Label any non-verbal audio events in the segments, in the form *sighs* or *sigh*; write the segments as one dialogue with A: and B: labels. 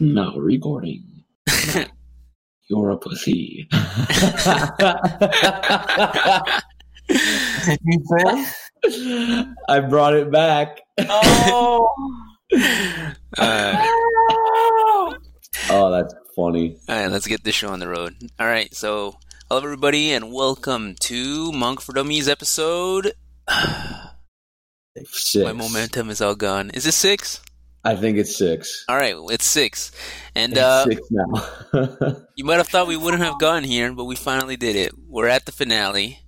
A: No recording. *laughs* You're a pussy.
B: Did you say?
A: I brought it back.
B: Oh. *laughs*
C: Uh,
A: Oh, that's funny.
C: all right, let's get this show on the road. All right, so hello everybody, and welcome to Monk for Dummies episode. *sighs*
A: Six.
C: My momentum is all gone. Is it six?
A: I think it's six.
C: All right, it's six, and
A: It's
C: uh,
A: six now. *laughs*
C: you might have thought we wouldn't have gone here, but we finally did it. We're at the finale.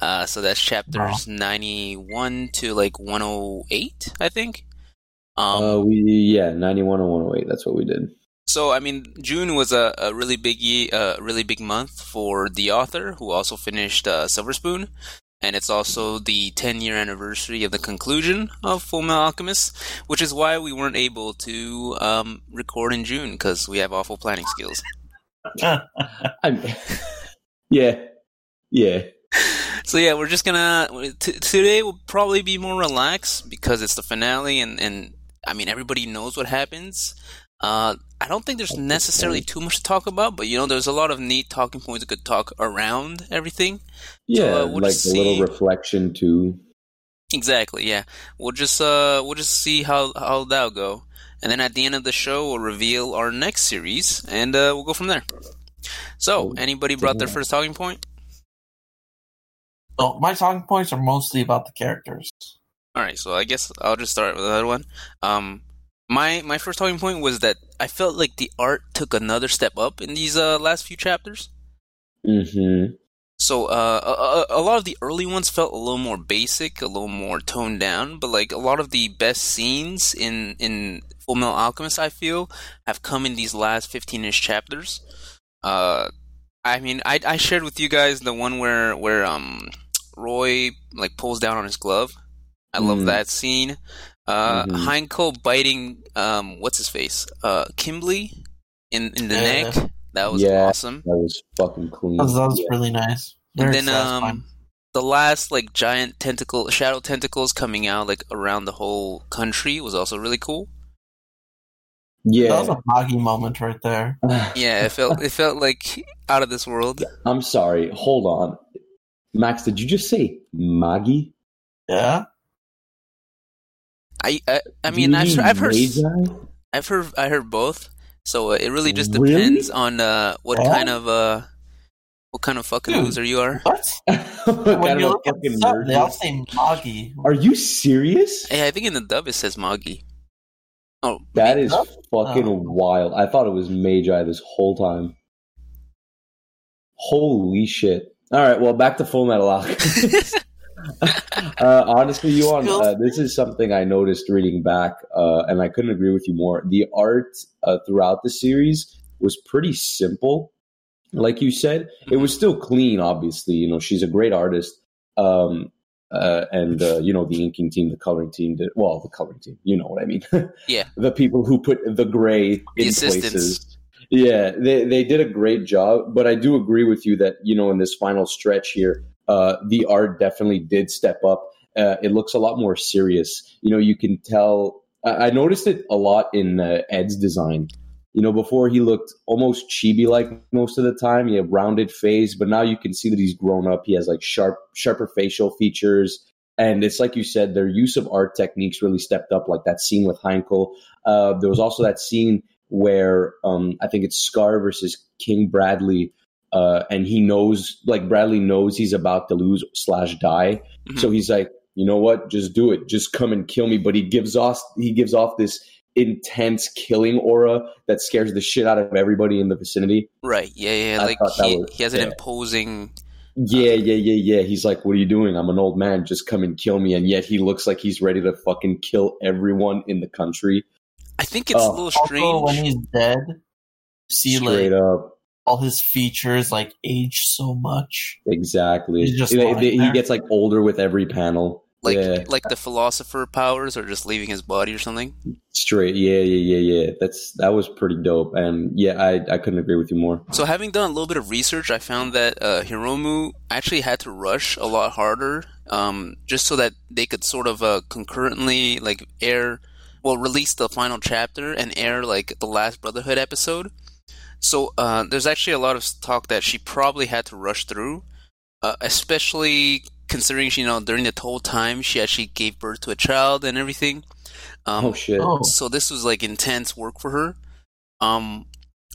C: Uh, so that's chapters ninety-one to like one hundred eight, I think. Um,
A: uh, we yeah, ninety one and one hundred eight. That's what we did.
C: So I mean, June was a, a really big ye- uh, really big month for the author, who also finished uh, Silver Spoon, and it's also the 10 year anniversary of the conclusion of Full Metal Alchemist, which is why we weren't able to um, record in June because we have awful planning skills. *laughs*
A: Yeah, yeah.
C: So yeah, we're just gonna t- today will probably be more relaxed because it's the finale, and and I mean everybody knows what happens. Uh, I don't think there's necessarily too much to talk about, but you know, there's a lot of neat talking points we could talk around everything.
A: Yeah,
C: uh, we'll
A: like
C: just
A: a little reflection too.
C: Exactly, yeah. We'll just uh, we'll just see how how that'll go, and then at the end of the show, we'll reveal our next series, and uh, we'll go from there. So, anybody brought their first talking point?
B: Oh, my talking points are mostly about the characters.
C: All right, so I guess I'll just start with another one. Um, my my first talking point was that I felt like the art took another step up in these uh, last few chapters.
A: Mm-hmm.
C: So uh, a, a, a lot of the early ones felt a little more basic, a little more toned down, but like a lot of the best scenes in in Full Metal Alchemist, I feel, have come in these last fifteen-ish chapters. Uh, I mean, I I shared with you guys the one where where um Roy like pulls down on his glove. I love
A: Mm.
C: that scene. Uh,
A: Mhm.
C: Heinkel biting um what's his face uh Kimberly in in the
B: Yeah.
C: neck. That was
A: Yeah.
C: awesome.
A: That was fucking clean.
B: That was, that was
A: Yeah.
B: really nice.
C: And then um the last like giant tentacle shadow tentacles coming out like around the whole country was also really cool.
A: Yeah.
B: That was a boggy moment right there. *sighs*
C: Yeah, it felt it felt like out of this world.
A: I'm sorry. Hold on. Max, did you just say Maggie?
B: Yeah.
C: I I, I
A: Do
C: mean I've I've heard I've heard I heard both. So uh, it really just
A: Really?
C: depends on uh what
B: Yeah?
C: kind of uh what kind of fucking
B: Dude.
C: loser you are.
B: What? *laughs*
A: What
B: when
A: kind
B: you
A: of
B: look at
A: fucking
B: the sub, they all
A: you-
B: say Moggy.
A: Are you serious?
C: Hey, I think in the dub it says Moggy. Oh,
A: That is
B: Huh?
A: fucking
B: Oh.
A: wild. I thought it was Magi this whole time. Holy shit. All right, well, back to Full Metal Alchemist. *laughs* uh, honestly, Yuan, uh, this is something I noticed reading back, uh, and I couldn't agree with you more. The art uh, throughout the series was pretty simple. Like you said, it was still clean, obviously. You know, she's a great artist. Um, uh, and, uh, you know, the inking team, the coloring team, did, well, the coloring team, you know what I mean. *laughs*
C: Yeah.
A: The people who put the gray
C: The
A: in
C: assistants.
A: places. Yeah, they, they did a great job, but I do agree with you that, you know, in this final stretch here, uh, the art definitely did step up. Uh, it looks a lot more serious. You know, you can tell. I, I noticed it a lot in uh, Ed's design. You know, before he looked almost chibi like most of the time. He had rounded face, but now you can see that he's grown up. He has like sharp, sharper facial features. And it's like you said, their use of art techniques really stepped up, like that scene with Heinkel. Uh, there was also that scene where um, I think it's Scar versus King Bradley, uh, and he knows, like Bradley knows he's about to lose slash die,
C: Mhm.
A: so he's like, you know what, just do it, just come and kill me. But he gives off he gives off this intense killing aura that scares the shit out of everybody in the vicinity.
C: right. Yeah, yeah.
A: I
C: Like
A: thought that
C: he,
A: was-
C: he has an
A: yeah.
C: imposing
A: Yeah, yeah, yeah, yeah. He's like, what are you doing? I'm an old man. Just come and kill me. And yet he looks like he's ready to fucking kill everyone in the country.
C: I think it's
A: Oh.
C: a little
B: Also,
C: strange.
B: when he's dead, see
A: Straight
B: like
A: up.
B: All his features like age so much.
A: Exactly.
B: He's just
A: They-
B: lying
A: they- he gets like older with every panel.
C: like
A: yeah,
C: like the philosopher powers are just leaving his body or something.
A: straight. Yeah, yeah, yeah, yeah. That's that was pretty dope. And yeah, I I couldn't agree with you more.
C: So having done a little bit of research, I found that uh, Hiromu actually had to rush a lot harder, um, just so that they could sort of uh, concurrently like air well release the final chapter and air like the last Brotherhood episode. So uh, there's actually a lot of talk that she probably had to rush through, uh, especially considering you know during the whole time she actually gave birth to a child and everything. Um,
A: oh shit!
B: Oh.
C: so this was like intense work for her. Um,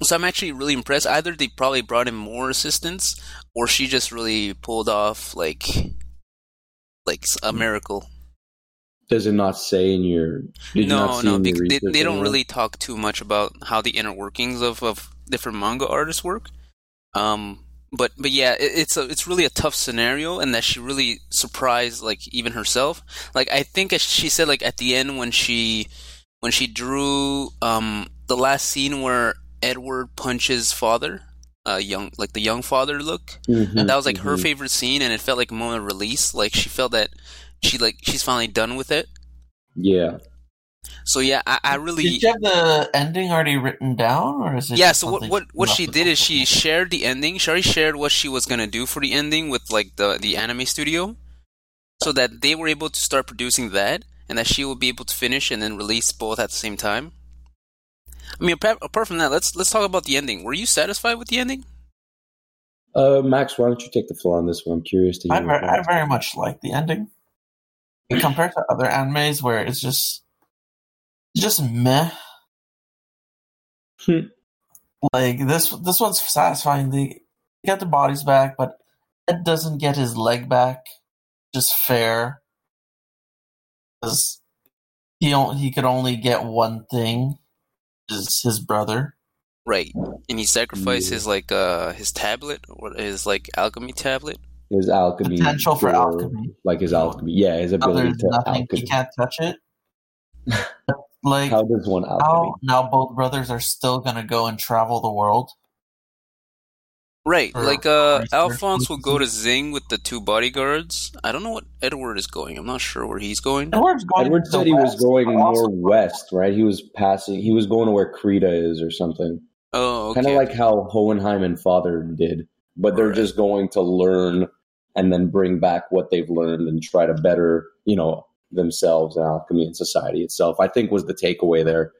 C: so I'm actually really impressed. Either they probably brought in more assistance, or she just really pulled off like like a miracle.
A: Does it not say in your? Did you
C: no,
A: see
C: no,
A: in your
C: they, they don't really talk too much about how the inner workings of, of different manga artists work. Um, but but yeah, it, it's a it's really a tough scenario, and that she really surprised like even herself. Like I think as she said like at the end when she when she drew um the last scene where Edward punches father, uh young like the young father look.
A: Mhm,
C: And that was like her
A: mhm.
C: favorite scene, and it felt like a moment of release. Like she felt that she like she's finally done with it.
A: Yeah.
C: So yeah, I, I really
B: Did you have the ending already written down, or is it?
C: yeah. So what what what she did is she shared the ending. She already shared what she was gonna do for the ending with like the the anime studio, so that they were able to start producing that, and that she would be able to finish and then release both at the same time. I mean, apart, apart from that, let's let's talk about the ending. Were you satisfied with the ending?
A: Uh, Max, why don't you take the floor on this one? I'm curious to hear.
B: I,
A: your
B: ver- I very much like the ending. Compared to other animes where it's just it's just meh.
A: Hmm.
B: like this this one's satisfying. They get the bodies back, but Ed doesn't get his leg back. Just fair. Because he on- he could only get one thing, is his brother.
C: Right, and he sacrificed
A: Yeah.
C: his like uh his tablet or his like alchemy tablet.
A: his alchemy
B: Potential for
A: or,
B: alchemy.
A: like his alchemy. Yeah, his ability
B: there's
A: to
B: nothing.
A: alchemy.
B: He can't touch it. *laughs* like
A: How does one alchemy?
B: Now, now both brothers are still gonna go and travel the world.
C: Right,
B: For
C: like uh,
B: research
C: Alphonse will go to. Xing with the two bodyguards. I don't know what Edward is going. I'm not sure where he's going.
B: Edward's going.
A: Edward
B: to the
A: said he was going
B: but
A: more west, right? He was passing. He was going to where Creta is or something.
C: Oh, okay.
A: Kind of like how Hohenheim and Father did, but they're
C: Right.
A: just going to learn and then bring back what they've learned and try to better, you know, themselves and alchemy and society itself. I think was the takeaway there.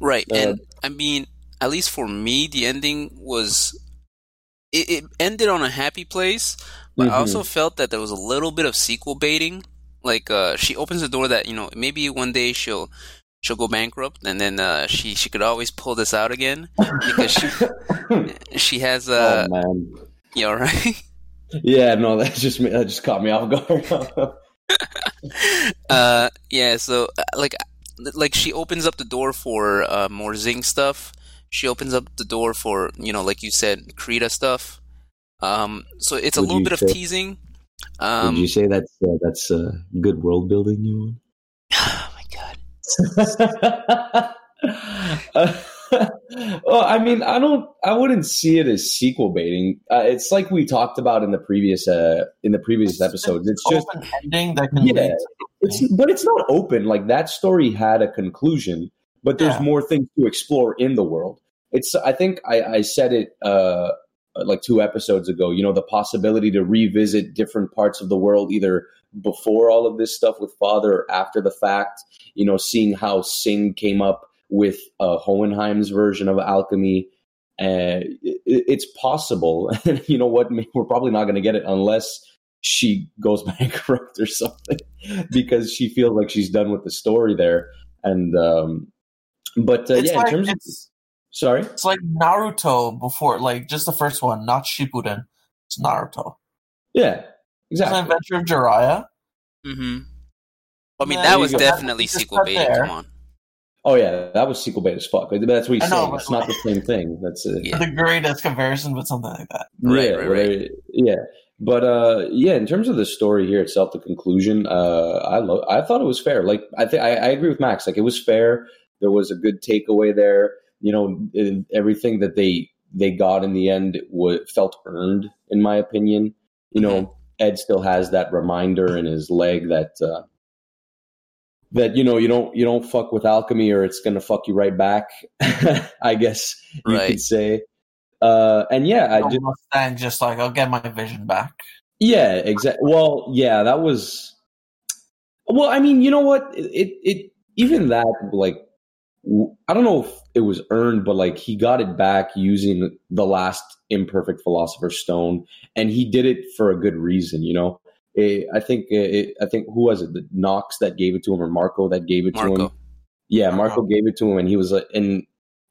C: right,
A: uh,
C: and I mean, at least for me, the ending was it, it ended on a happy place, but I
A: Mhm.
C: also felt that there was a little bit of sequel baiting. Like uh, she opens the door that you know maybe one day she'll she'll go bankrupt, and then uh, she she could always pull this out again because she *laughs* she has uh
A: oh man,
C: yeah all right. *laughs*
A: yeah, no, that just that just caught me off guard. *laughs* *laughs*
C: uh yeah so uh, like like she opens up the door for uh more Xing stuff. She opens up the door for you know like you said Creta stuff. Um so it's a
A: Would
C: little bit of
A: say-
C: teasing.
A: Would
C: um
A: you say that's uh, that's uh, good world building? You *sighs*
C: oh my god *laughs* *laughs* *laughs*
A: well, I mean, I don't. I wouldn't see it as sequel baiting. Uh, it's like we talked about in the previous uh, in the previous episodes. It's just
B: ending that can
A: Yeah. it's, but it's not open. Like that story had a conclusion, but there's
B: Yeah.
A: more things to explore in the world. It's. I think I, I said it uh, like two episodes ago. You know, the possibility to revisit different parts of the world, either before all of this stuff with Father or after the fact. You know, seeing how Xing came up with uh, Hohenheim's version of alchemy. Uh, it, it's possible. *laughs* you know what? We're probably not going to get it unless she goes *laughs* bankrupt or something because she feels like she's done with the story there. And um, but uh, yeah,
B: like
A: in terms of sorry,
B: it's like Naruto before, like just the first one, not Shippuden. It's Naruto.
A: yeah,
B: It's an
A: exactly.
B: adventure of Jiraiya.
C: mm-hmm i mean
B: Yeah,
C: that was
A: go.
C: definitely sequel
B: bait.
C: come on
A: Oh yeah, that was sequel bait as fuck. That's what he's
B: I know,
A: saying. It's not the same thing. That's uh, *laughs*
C: Yeah.
B: The greatest comparison, but something like that.
C: Right,
A: yeah,
C: right,
A: where they- yeah. But uh, yeah, in terms of the story here itself, the conclusion, uh, I love. I thought it was fair. Like I think I, I agree with Max. Like it was fair. There was a good takeaway there. You know, everything that they they got in the end wa felt earned, in my opinion. You know, Ed still has that reminder in his leg that uh, that you know you don't you don't fuck with alchemy or it's gonna fuck you right back. *laughs* I guess you
C: Right.
A: could say. Uh, and yeah, I
B: I
A: just
B: Mustang just like I'll get my vision back.
A: yeah, exactly. Well, yeah, that was. Well, I mean, you know what? It it even that, like, I don't know if it was earned, but like he got it back using the last imperfect philosopher's stone, and he did it for a good reason. You know, it, Eh, I think it, I think who was it? The Knox that gave it to him, or Marcoh that gave it to him. Yeah,
B: Marcoh.
A: Marcoh gave it to him, and he was like, and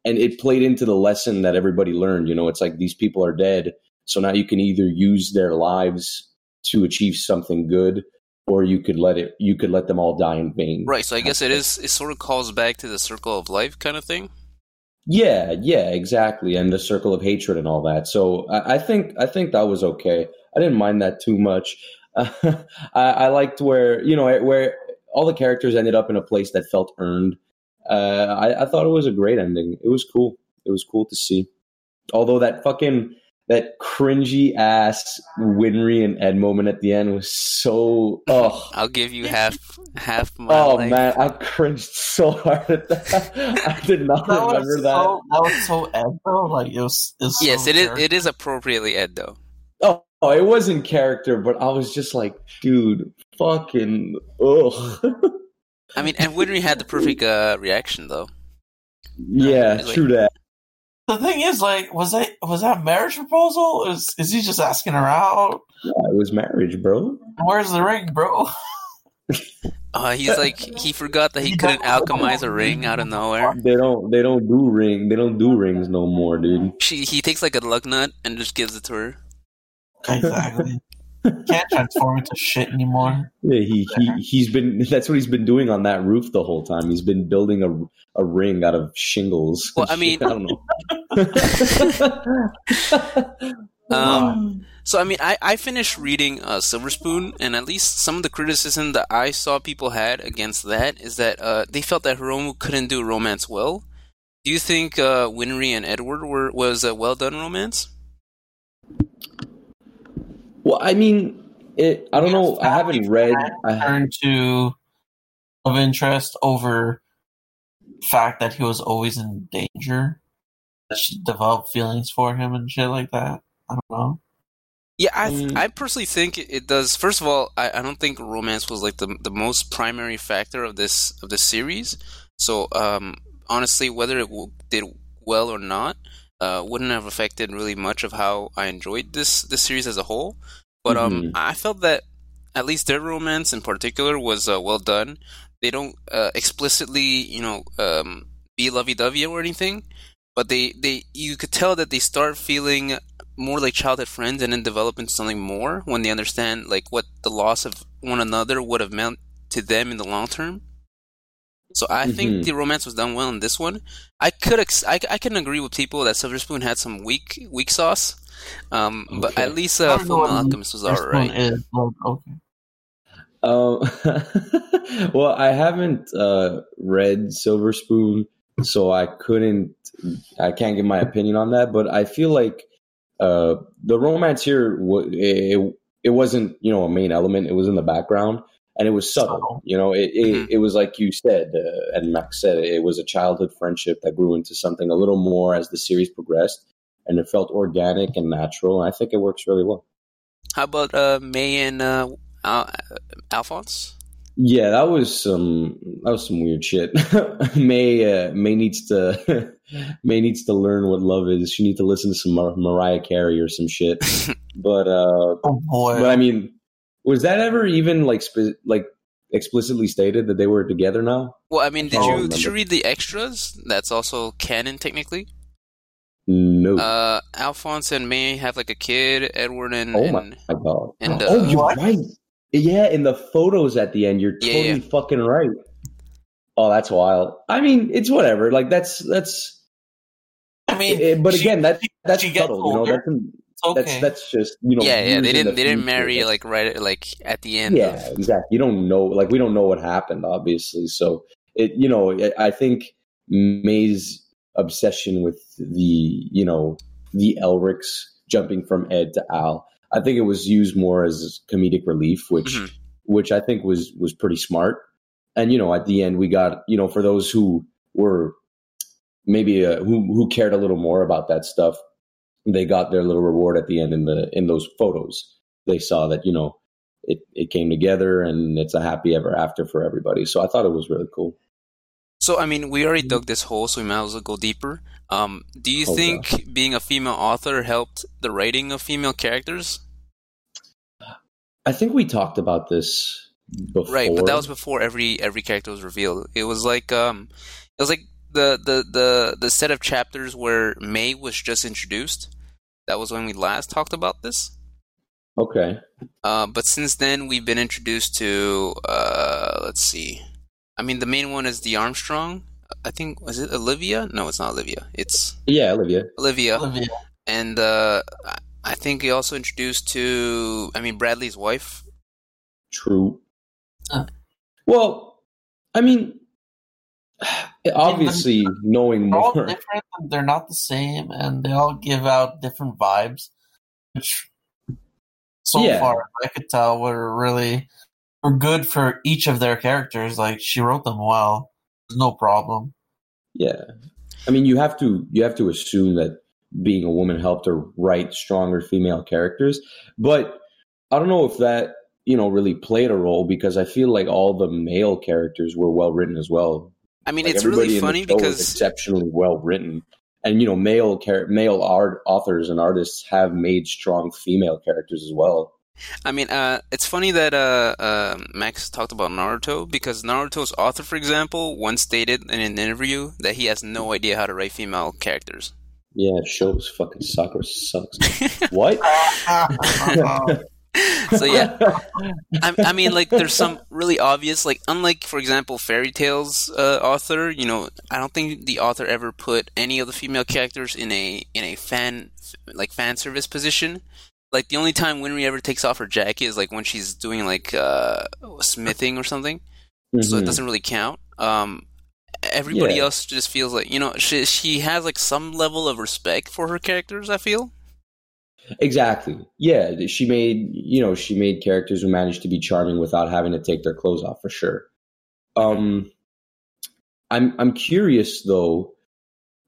A: and it played into the lesson that everybody learned. You know, it's like these people are dead, so now you can either use their lives to achieve something good, or you could let it, you could let them all die in vain.
C: Right. So I guess it is. It sort of calls back to the circle of life kind of thing.
A: Yeah, yeah, exactly, and the circle of hatred and all that. So I, I think I think that was okay. I didn't mind that too much. *laughs* I, I liked where you know where all the characters ended up in a place that felt earned. Uh, I, I thought it was a great ending. It was cool. It was cool to see. Although that fucking that cringy ass Winry and Ed moment at the end was so oh
C: I'll give you half half my
A: oh
C: life.
A: man I cringed so hard at that. *laughs* I did not
B: That was
A: remember that.
B: so that was so Ed though. Like it was. It was
C: Yes,
B: so
C: it is.
B: character-
C: It is appropriately Ed though.
A: Oh, oh, it wasn't character, but I was just like, dude, fucking ugh.
C: I mean, and Winry had the perfect uh, reaction though.
A: yeah,
C: Really?
A: true that.
B: The thing is, like, was that was that a marriage proposal? Is is he just asking her out?
A: Yeah, it was marriage, bro.
B: Where's the ring, bro?
C: Uh, he's like he forgot that he couldn't alchemize a ring out of nowhere.
A: They don't. They don't do ring. They don't do rings no more, dude.
C: She he takes like a lug nut and just gives it to her.
B: Exactly. *laughs* Can't transform into shit anymore.
A: Yeah, he he he's been. That's what he's been doing on that roof the whole time. He's been building a a ring out of shingles.
C: Well, I *laughs* mean-
A: I don't know. *laughs*
C: Um, so I mean, I, I finished reading uh, Silver Spoon, and at least some of the criticism that I saw people had against that is that uh, they felt that Hiromu couldn't do romance well. Do you think uh, Winry and Edward were was a well done romance?
A: Well, I mean, it, I don't know. I haven't read. I,
B: Turn to of interest over fact that he was always in danger. That she developed feelings for him and shit like that. I don't know.
C: Yeah, I
A: Mm.
C: I personally think it- it does. First of all, I, I don't think romance was like the the most primary factor of this of the series. So um, honestly, whether it w- did well or not, uh, wouldn't have affected really much of how I enjoyed this this series as a whole. But um,
A: Mhm.
C: I felt that at least their romance in particular was uh, well done. They don't uh, explicitly, you know, um, be lovey dovey or anything, but they they you could tell that they start feeling more like childhood friends and then develop into something more when they understand like what the loss of one another would have meant to them in the long term. So I think
A: Mhm.
C: the romance was done well in this one. I could ex- I, I can agree with people that Silver Spoon had some weak weak sauce, um, but at least
B: I
C: uh,
B: don't
C: Full
B: what
C: Alchemist was alright.
B: is, but okay.
A: Um, *laughs* well, I haven't uh, read Silver Spoon, so I couldn't. I can't give my opinion on that. But I feel like uh, the romance here, wa- it, it wasn't you know a main element. It was in the background, and it was subtle.
B: Subtle.
A: You know, it it,
C: Mhm.
A: it was like you said, uh, and Max said, it was a childhood friendship that grew into something a little more as the series progressed, and it felt organic and natural. And I think it works really well.
C: How about uh, May and uh, Al- Alphonse?
A: Yeah, that was some that was some weird shit. *laughs* May uh, May needs to *laughs* May needs to learn what love is. She needs to listen to some Mar- Mariah Carey or some shit. *laughs* but uh,
B: Oh boy.
A: but I mean, was that ever even like spe- like explicitly stated that they were together now?
C: Well, I mean, did
A: Oh,
C: you did you read the extras? That's also canon technically.
A: No.
C: Uh, Alphonse and May have like a kid. Edward and,
A: oh my,
C: and
A: my god.
C: and,
A: oh,
C: uh,
A: you're right. Yeah, in the photos at the end, you're
C: Yeah,
A: totally fucking right. Oh, that's wild. I mean, it's whatever. Like that's that's.
B: I mean,
A: eh, but
B: she-
A: again, that's that's
B: she
A: subtle. You know, that's
B: it's okay.
A: that's that's just you know.
C: yeah, yeah, they didn't
A: the
C: they didn't marry like right like at the end.
A: Yeah,
C: of-
A: exactly. You don't know, like we don't know what happened, obviously. So it, you know, it, I think May's obsession with the, you know, the Elrics jumping from Ed to Al, I think it was used more as comedic relief, which,
C: Mhm.
A: which I think was was pretty smart. And you know, at the end, we got you know, for those who were maybe uh, who who cared a little more about that stuff, they got their little reward at the end in the in those photos. They saw that you know it, it came together and it's a happy ever after for everybody. So I thought it was really cool.
C: So, I mean, we already dug this hole, so we might as well go deeper. Um, do you
A: Oh,
C: think being a female author helped the writing of female characters?
A: I think we talked about this before.
C: Right, but that was before every every character was revealed. It was like um, it was like the the the the set of chapters where May was just introduced. That was when we last talked about this.
A: okay.
C: Uh, but since then, we've been introduced to uh, let's see. I mean, the main one is the Armstrong. I think was it Olivia? No, it's not Olivia. It's
A: Yeah, Olivia.
C: Olivia.
B: Olivia.
C: And uh, I- I think he also introduced to. I mean, Bradley's wife.
A: True.
B: Uh.
A: Well, I mean, *sighs* obviously, knowing
B: They're all
A: more.
B: different. and They're not the same, and they all give out different vibes, which so
A: Yeah.
B: far I could tell were really were good for each of their characters. Like she wrote them well. There's no problem.
A: Yeah, I mean, you have to you have to assume that being a woman helped her write stronger female characters, but I don't know if that you know really played a role because I feel like all the male characters were well written as well.
C: I mean,
A: Like,
C: it's really
A: everybody in the
C: funny
A: show was
C: because
A: exceptionally well written, and you know, male char- male art authors and artists have made strong female characters as well.
C: I mean, uh, it's funny that uh, uh, Max talked about Naruto because Naruto's author, for example, once stated in an interview that he has no idea how to write female characters.
A: Yeah, shows fucking soccer sucks. *laughs* what? *laughs* *laughs*
C: so yeah, I, I mean, like, there's some really obvious, like, unlike, for example, Fairy Tail's uh, author. You know, I don't think the author ever put any of the female characters in a in a fan like fan service position. Like the only time Winry ever takes off her jacket is like when she's doing like uh, smithing or something. so it
A: Mhm.
C: doesn't really count. Um, everybody
A: Yeah.
C: else just feels like you know she she has like some level of respect for her characters. I feel.
A: Exactly. Yeah, she made you know she made characters who managed to be charming without having to take their clothes off for sure. Um, I'm I'm curious though,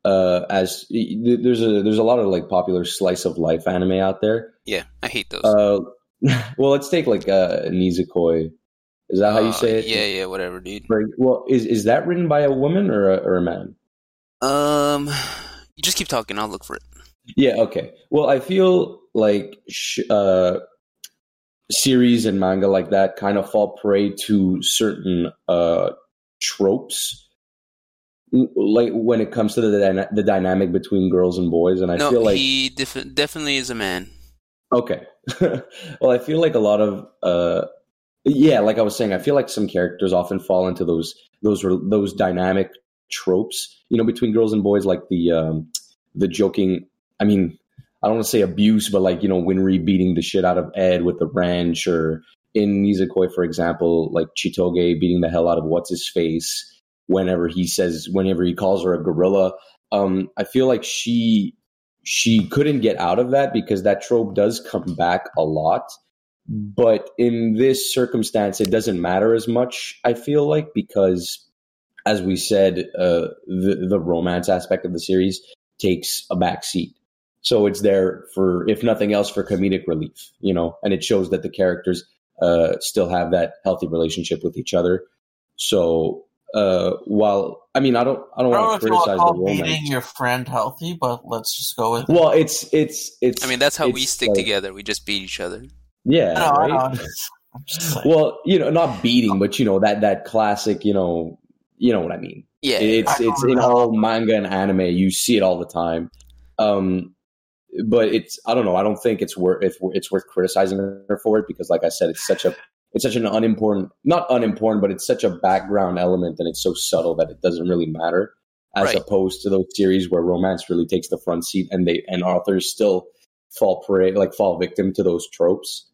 A: uh, as there's a there's a lot of like popular slice of life anime out there.
C: Yeah, I hate those.
A: Uh, *laughs* well, let's take like uh, Nisekoi. Is that how you
C: Uh,
A: say it?
C: Yeah, yeah, whatever, dude.
A: Right. Well, is is that written by a woman or a, or a man?
C: Um, you just keep talking. I'll look for it.
A: Yeah. Okay. Well, I feel like sh- uh, series and manga like that kind of fall prey to certain uh, tropes, like when it comes to the dyna- the dynamic between girls and boys. And I
C: no,
A: feel like
C: he def- definitely is a man.
A: okay. *laughs* well, I feel like a lot of uh, yeah, like I was saying, I feel like some characters often fall into those those those dynamic tropes, you know, between girls and boys, like the um, the joking. I mean, I don't want to say abuse, but like you know, Winry beating the shit out of Ed with the wrench, or in Nisekoi, for example, like Chitoge beating the hell out of what's his face whenever he says, whenever he calls her a gorilla. Um, I feel like she she couldn't get out of that because that trope does come back a lot. But in this circumstance, it doesn't matter as much. I feel like because, as we said, uh, the the romance aspect of the series takes a back seat. So it's there for, if nothing else, for comedic relief, you know, and it shows that the characters uh, still have that healthy relationship with each other. So uh, while I mean, I don't, I don't
B: I don't
A: want to
B: you want to
A: criticize the
B: call
A: romance.
B: beating your friend healthy, but let's just go with.
A: Well, it's it's it's.
C: I mean, that's how we stick
A: like-
C: together. We just beat each other.
A: Yeah,
B: I know, I
A: right.
B: know, I'm *laughs* just- I'm just saying.
A: Well, you know, not beating, but you know that that classic, you know, you know what I mean.
C: Yeah,
A: It's
B: I
A: it's
B: don't
A: in
B: know.
A: all manga and anime. You see it all the time. Um, but it's I don't know. I don't think it's worth it's, it's worth criticizing her for it because, like I said, it's such a it's such an unimportant not unimportant, but it's such a background element and it's so subtle that it doesn't really matter. As
C: Right.
A: opposed to those series where romance really takes the front seat and they and authors still fall prey like fall victim to those tropes.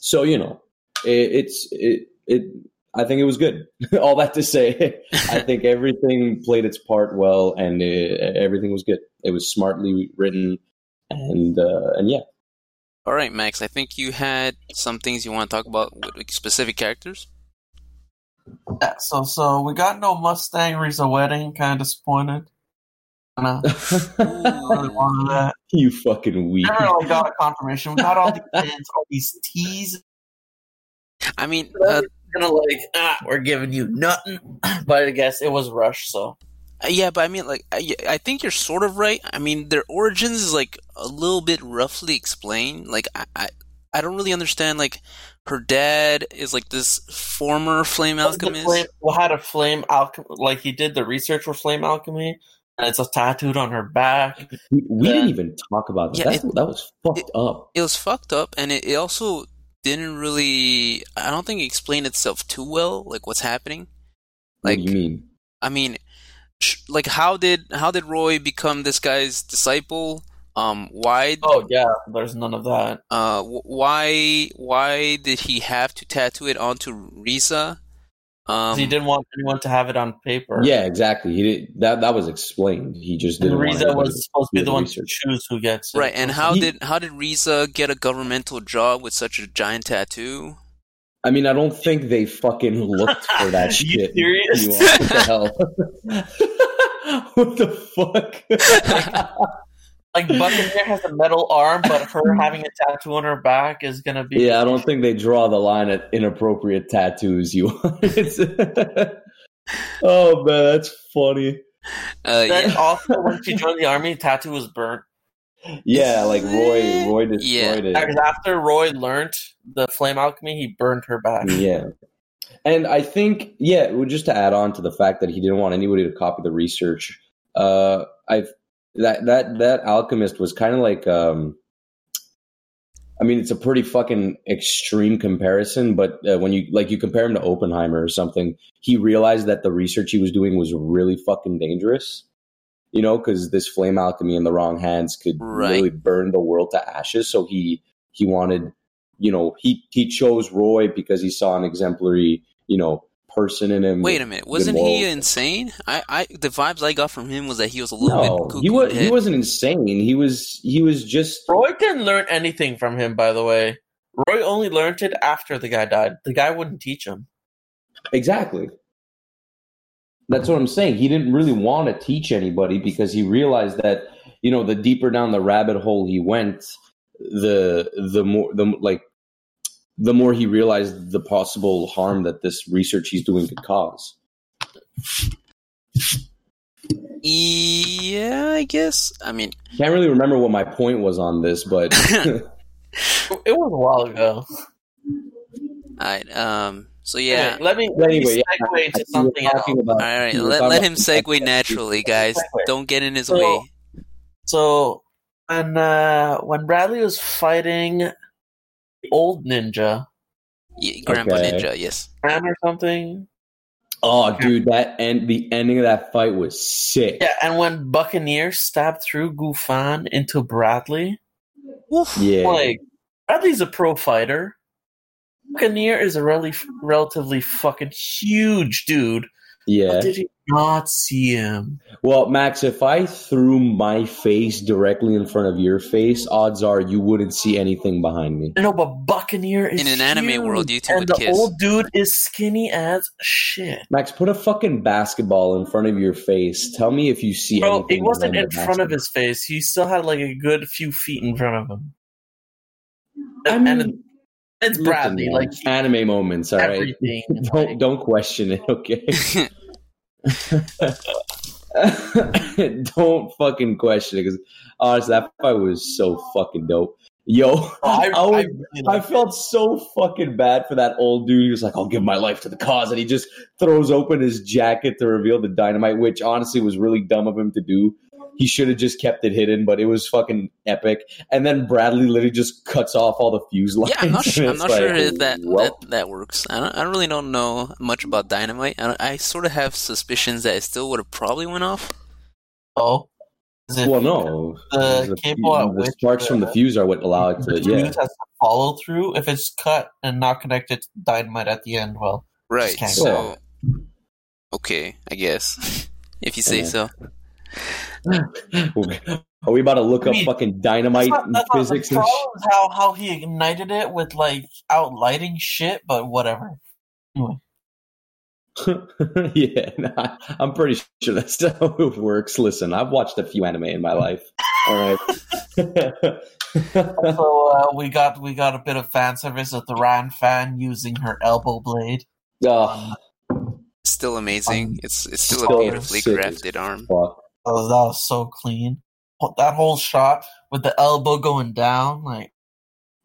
A: So you know, it, it's it it. I think it was good. *laughs* All that to say, I think everything played its part well, and uh everything was good. It was smartly written, and uh, and yeah.
C: All right, Max. I think you had some things you want to talk about with specific characters.
B: Yeah, so so we got no Mustang. Reads a wedding. Kind of disappointed. Kinda *laughs* really
A: you fucking weak.
B: Never really got a confirmation. We got all these hints, all these teas.
C: I mean, uh,
B: kind of like, ah, we're giving you nothing. *clears throat* But I guess it was Rush, so.
C: Uh, Yeah, but I mean, like, I, I think you're sort of right. I mean, their origins is like a little bit roughly explained. Like, I, I, I don't really understand. Like, her dad is like this former flame alchemist.
B: flame, well, had a flame alchemy, like he did the research for flame alchemy, and it's a tattooed on her back.
A: We, we
B: Yeah.
A: didn't even talk about that.
C: Yeah,
A: That's, that was fucked up.
C: It was fucked up, and it, it also didn't really. I don't think it explained itself too well. Like, what's happening?
A: What
C: Like,
A: do you mean?
C: I mean, sh- like, how did how did Roy become this guy's disciple? Um, why
B: Oh yeah, there's none of that.
C: Uh, why why did he have to tattoo it onto Riza? Um,
B: he didn't want anyone to have it on paper.
A: Yeah, exactly. He did that. That was explained. He just
B: and
A: didn't. want
B: Riza
A: anybody
B: was supposed to be
A: do
B: the one
A: research.
B: to choose who gets it.
C: right. And how
A: He-
C: did how did Riza get a governmental job with such a giant tattoo?
A: I mean, I don't think they fucking looked for that *laughs*
B: You
A: shit.
B: serious?
A: You know, what the hell? *laughs* what the fuck? *laughs*
B: Like Buccaneer has a metal arm, but her having a tattoo on her back is gonna be.
A: yeah, I don't think they draw the line at inappropriate tattoos. You. It's- oh man, that's funny.
C: Uh,
B: Then
C: yeah.
B: also when she joined the army, tattoo was burnt.
A: Yeah, like Roy. Roy destroyed
C: Yeah.
A: it.
B: Because after Roy learned the flame alchemy, he burned her back.
A: Yeah. And I think, yeah, just to add on to the fact that he didn't want anybody to copy the research, uh, I've that that that alchemist was kind of like, um, I mean, it's a pretty fucking extreme comparison, but uh, when you like you compare him to Oppenheimer or something, he realized that the research he was doing was really fucking dangerous. You know, because this flame alchemy in the wrong hands could
C: Right.
A: really burn the world to ashes. So he he wanted you know, he he chose Roy because he saw an exemplary, you know, person in him.
C: Wait a minute, wasn't he insane? I, I the vibes I got from him was that he was a little bit
A: No,
C: cuckoo
A: he was he wasn't insane. He was he was just
B: Roy didn't learn anything from him, by the way. Roy only learned it after the guy died. The guy wouldn't teach him.
A: exactly. That's what I'm saying. He didn't really want to teach anybody because he realized that you know the deeper down the rabbit hole he went, the the more the like the more he realized the possible harm that this research he's doing could cause.
C: Yeah, I guess. I mean,
A: Can't really remember what my point was on this, but *laughs* *laughs*
B: It was a while ago.
C: All right. um. So yeah.
B: Okay, let me, let me
A: anyway, yeah,
B: segue
A: I
B: into something else.
A: about.
C: All right, let, let him segue naturally, guys. Don't get in his
B: So-
C: way.
B: So when uh, when Bradley was fighting the old ninja
C: Yeah, Grandpa
A: Okay.
C: Ninja, yes.
B: man or something,
A: Oh, dude, that end the ending of that fight was sick.
B: yeah, and when Buccaneer stabbed through Gufan into Bradley,
A: Yeah.
B: like Bradley's a pro fighter. Buccaneer is a really relatively fucking huge dude.
A: yeah.
B: How did he not see him?
A: Well, Max, if I threw my face directly in front of your face, odds are you wouldn't see anything behind me.
B: No, but Buccaneer is
C: In an anime
B: huge,
C: world, you two
B: and
C: would
B: the
C: kiss.
B: old dude is skinny as shit.
A: Max, put a fucking basketball in front of your face. Tell me if you see
B: Bro,
A: anything.
B: it wasn't in
A: the
B: front of his face. He still had like a good few feet in front of him.
A: I mean,
B: and it's
A: listen,
B: Bradley, like
A: anime moments, all right. *laughs* Don't don't question it, okay? *laughs* *laughs* don't fucking question it because honestly, that fight was so fucking dope. Yo,
B: Oh, I,
A: I
B: I,
A: was-
B: really
A: I felt so fucking bad for that old dude. He was like, I'll give my life to the cause. And he just throws open his jacket to reveal the dynamite, which honestly was really dumb of him to do. He should have just kept it hidden, but it was fucking epic. And then Bradley literally just cuts off all the fuse lines.
C: yeah, I'm not *laughs* sure. I'm not
A: like,
C: sure if that,
A: well,
C: that that works. I don't. I really don't know much about dynamite. I, don't- I sort of have suspicions that it still would have probably went off.
B: oh, is it
A: well, no.
B: the cable at
A: the
B: which
A: sparks from the fuse are what allow it
B: the
A: to,
B: fuse
A: yeah.
B: has to follow through. If it's cut and not connected to dynamite at the end, well,
C: Right.
B: can't
C: So, okay, I guess *laughs* if you say
A: Yeah.
C: so.
A: Are we about to look
B: I
A: up fucking dynamite
B: That's not-
A: and
B: that's not
A: physics
B: the
A: and
B: problem is how how he ignited it with like outlighting shit, but whatever. Anyway, *laughs*
A: yeah, nah, I'm pretty sure that's *laughs* how it works. Listen, I've watched a few anime in my life. All right. *laughs*
B: so uh, we got we got a bit of fan service with the Lan Fan using her elbow blade.
A: Oh,
C: Still amazing.
B: Um,
C: it's it's still,
A: still
C: a beautifully crafted arm.
A: fuck.
B: Oh, that was so clean. That whole shot with the elbow going down, like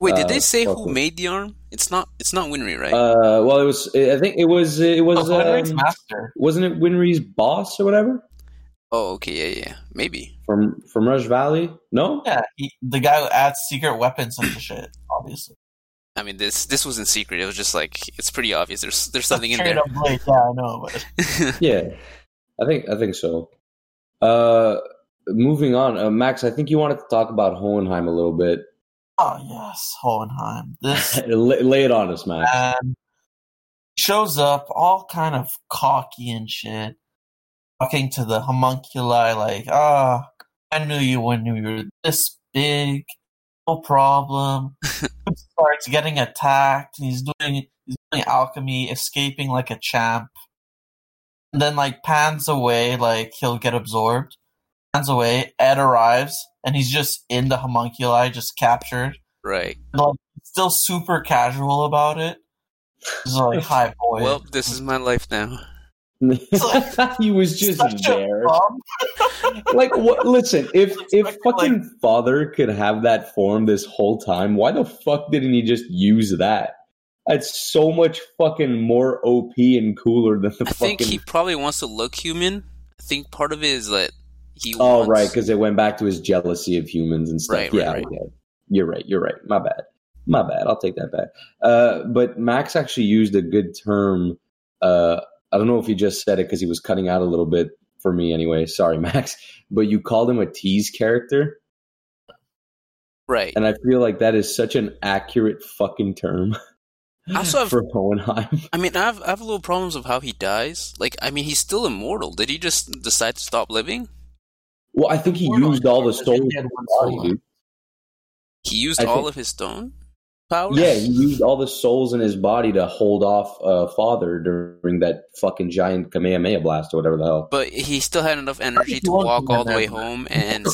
C: Wait, did
A: Uh,
C: they say who made the arm? It's not. It's not Winry, right?
A: Uh, well, it was. I think it was. It was.
B: oh,
A: um,
B: master.
A: wasn't it Winry's boss or whatever
C: oh, okay, yeah, yeah, maybe.
A: from from Rush Valley? No.
B: Yeah, he, the guy who adds secret weapons into shit. Obviously,
C: I mean, this this wasn't secret. It was just like it's pretty obvious. There's there's something in there.
B: blade, Yeah, I know, but *laughs*
A: Yeah, I think I think so. Uh, moving on, uh, Max. I think you wanted to talk about Hohenheim a little bit.
B: oh yes, Hohenheim. This *laughs*
A: lay, lay it on us, Max.
B: man shows up all kind of cocky and shit, talking to the homunculi like, ah, I knew you when you were this big, no problem. *laughs* Starts getting attacked, and he's doing he's doing alchemy, escaping like a champ. And then like pans away, like he'll get absorbed. Pans away. Ed arrives, and he's just in the homunculi, just captured
C: right.
B: like still super casual about it. He's like, *laughs* "Hi, boy."
C: Well, this is my life now. *laughs*
A: he was just there. *laughs* Like, what? Listen, if
B: It's
A: if
B: like-
A: fucking father could have that form this whole time, why the fuck didn't he just use that? That's so much fucking more OP and cooler than the
C: I
A: fucking.
C: think he probably wants to look human. I think part of it is that he.
A: Oh
C: wants,
A: right, because it went back to his jealousy of humans and stuff.
C: Right, right,
A: yeah,
C: right.
A: okay. you're right. You're right. My bad. My bad. I'll take that back. Uh, but Max actually used a good term. Uh, I don't know if he just said it because he was cutting out a little bit for me anyway. Sorry, *laughs* Max. But you called him a tease character,
C: right.
A: and I feel like that is such an accurate fucking term *laughs*
C: also have
A: for Hohenheim.
C: I mean, I have, I have a little problems of how he dies. Like, I mean, he's still immortal. Did he just decide to stop living?
A: Well, I think he
B: Immortal
A: used all the
B: because
A: souls.
B: he had one
A: body,
B: soul.
A: dude.
C: He used
A: I
C: all
A: think-
C: of his stone powers.
A: Yeah, he used all the souls in his body to hold off uh, Father during that fucking giant Kamehameha blast or whatever the hell.
C: but he still had enough energy to walk all the way home and.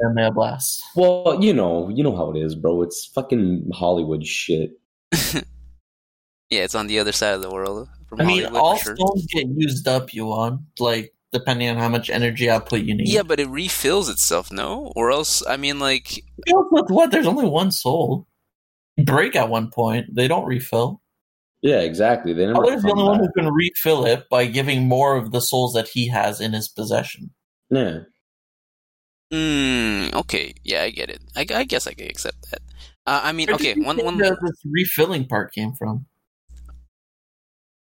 B: Kamehameha blast.
A: Well, you know, you know how it is, bro. It's fucking Hollywood shit. *laughs*
C: Yeah, it's on the other side of the world from
B: I mean,
C: Hollywood
B: all
C: for sure.
B: stones get used up. You want like depending on how much energy output you need.
C: Yeah, but it refills itself, no? Or else, I mean, like,
B: With what? There's only one soul. Break at one point. They don't refill.
A: Yeah, exactly. They never.
B: Father's the
A: come
B: only one who can refill it by giving more of the souls that he has in his possession.
A: Yeah,
C: mm, okay, yeah, I get it. I, I guess I can accept that. Uh, I mean,
B: Where
C: okay,
B: did
C: one
B: think
C: one.
B: the- this refilling part came from.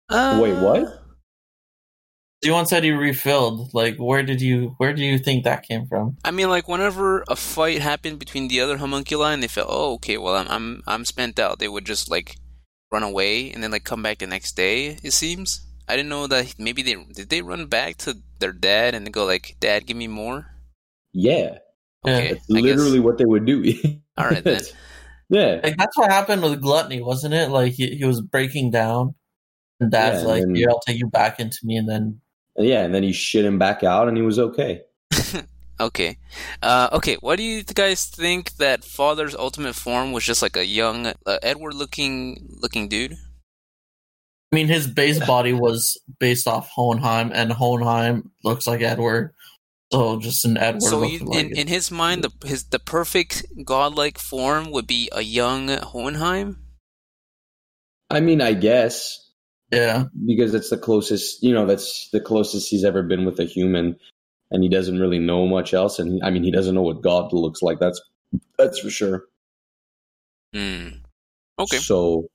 C: Uh,
A: Wait, what?
B: You once said he refilled. Like, where did you where do you think that came from?
C: I mean, like whenever a fight happened between the other homunculi, and they felt, oh, okay, well, I'm I'm I'm spent out. They would just like run away and then like come back the next day. It seems. I didn't know that maybe they did they run back to their dad and go like, Dad, give me more.
A: yeah.
C: Okay,
A: That's
C: I guess.
A: literally what they would do.
C: All right then. *laughs*
A: yeah,
B: Like that's what happened with Gluttony, wasn't it? Like he, he was breaking down, and Dad's
A: Yeah,
B: like,
A: then-
B: "Yeah, I'll take you back into me," and then
A: yeah. And then he shit him back out, and he was okay. *laughs*
C: Okay. Uh, okay. What do you guys think that Father's ultimate form was just like a young uh, Edward looking looking dude?
B: I mean, his base body was based off Hohenheim, and Hohenheim looks like Edward, so just an Edward.
C: So you,
B: like
C: in
B: it.
C: in his mind, the his the perfect godlike form would be a young Hohenheim.
A: I mean, I guess
B: yeah,
A: because it's the closest, you know, that's the closest he's ever been with a human, and he doesn't really know much else. And I mean, he doesn't know what God looks like. That's that's for sure.
C: Hmm. Okay.
A: So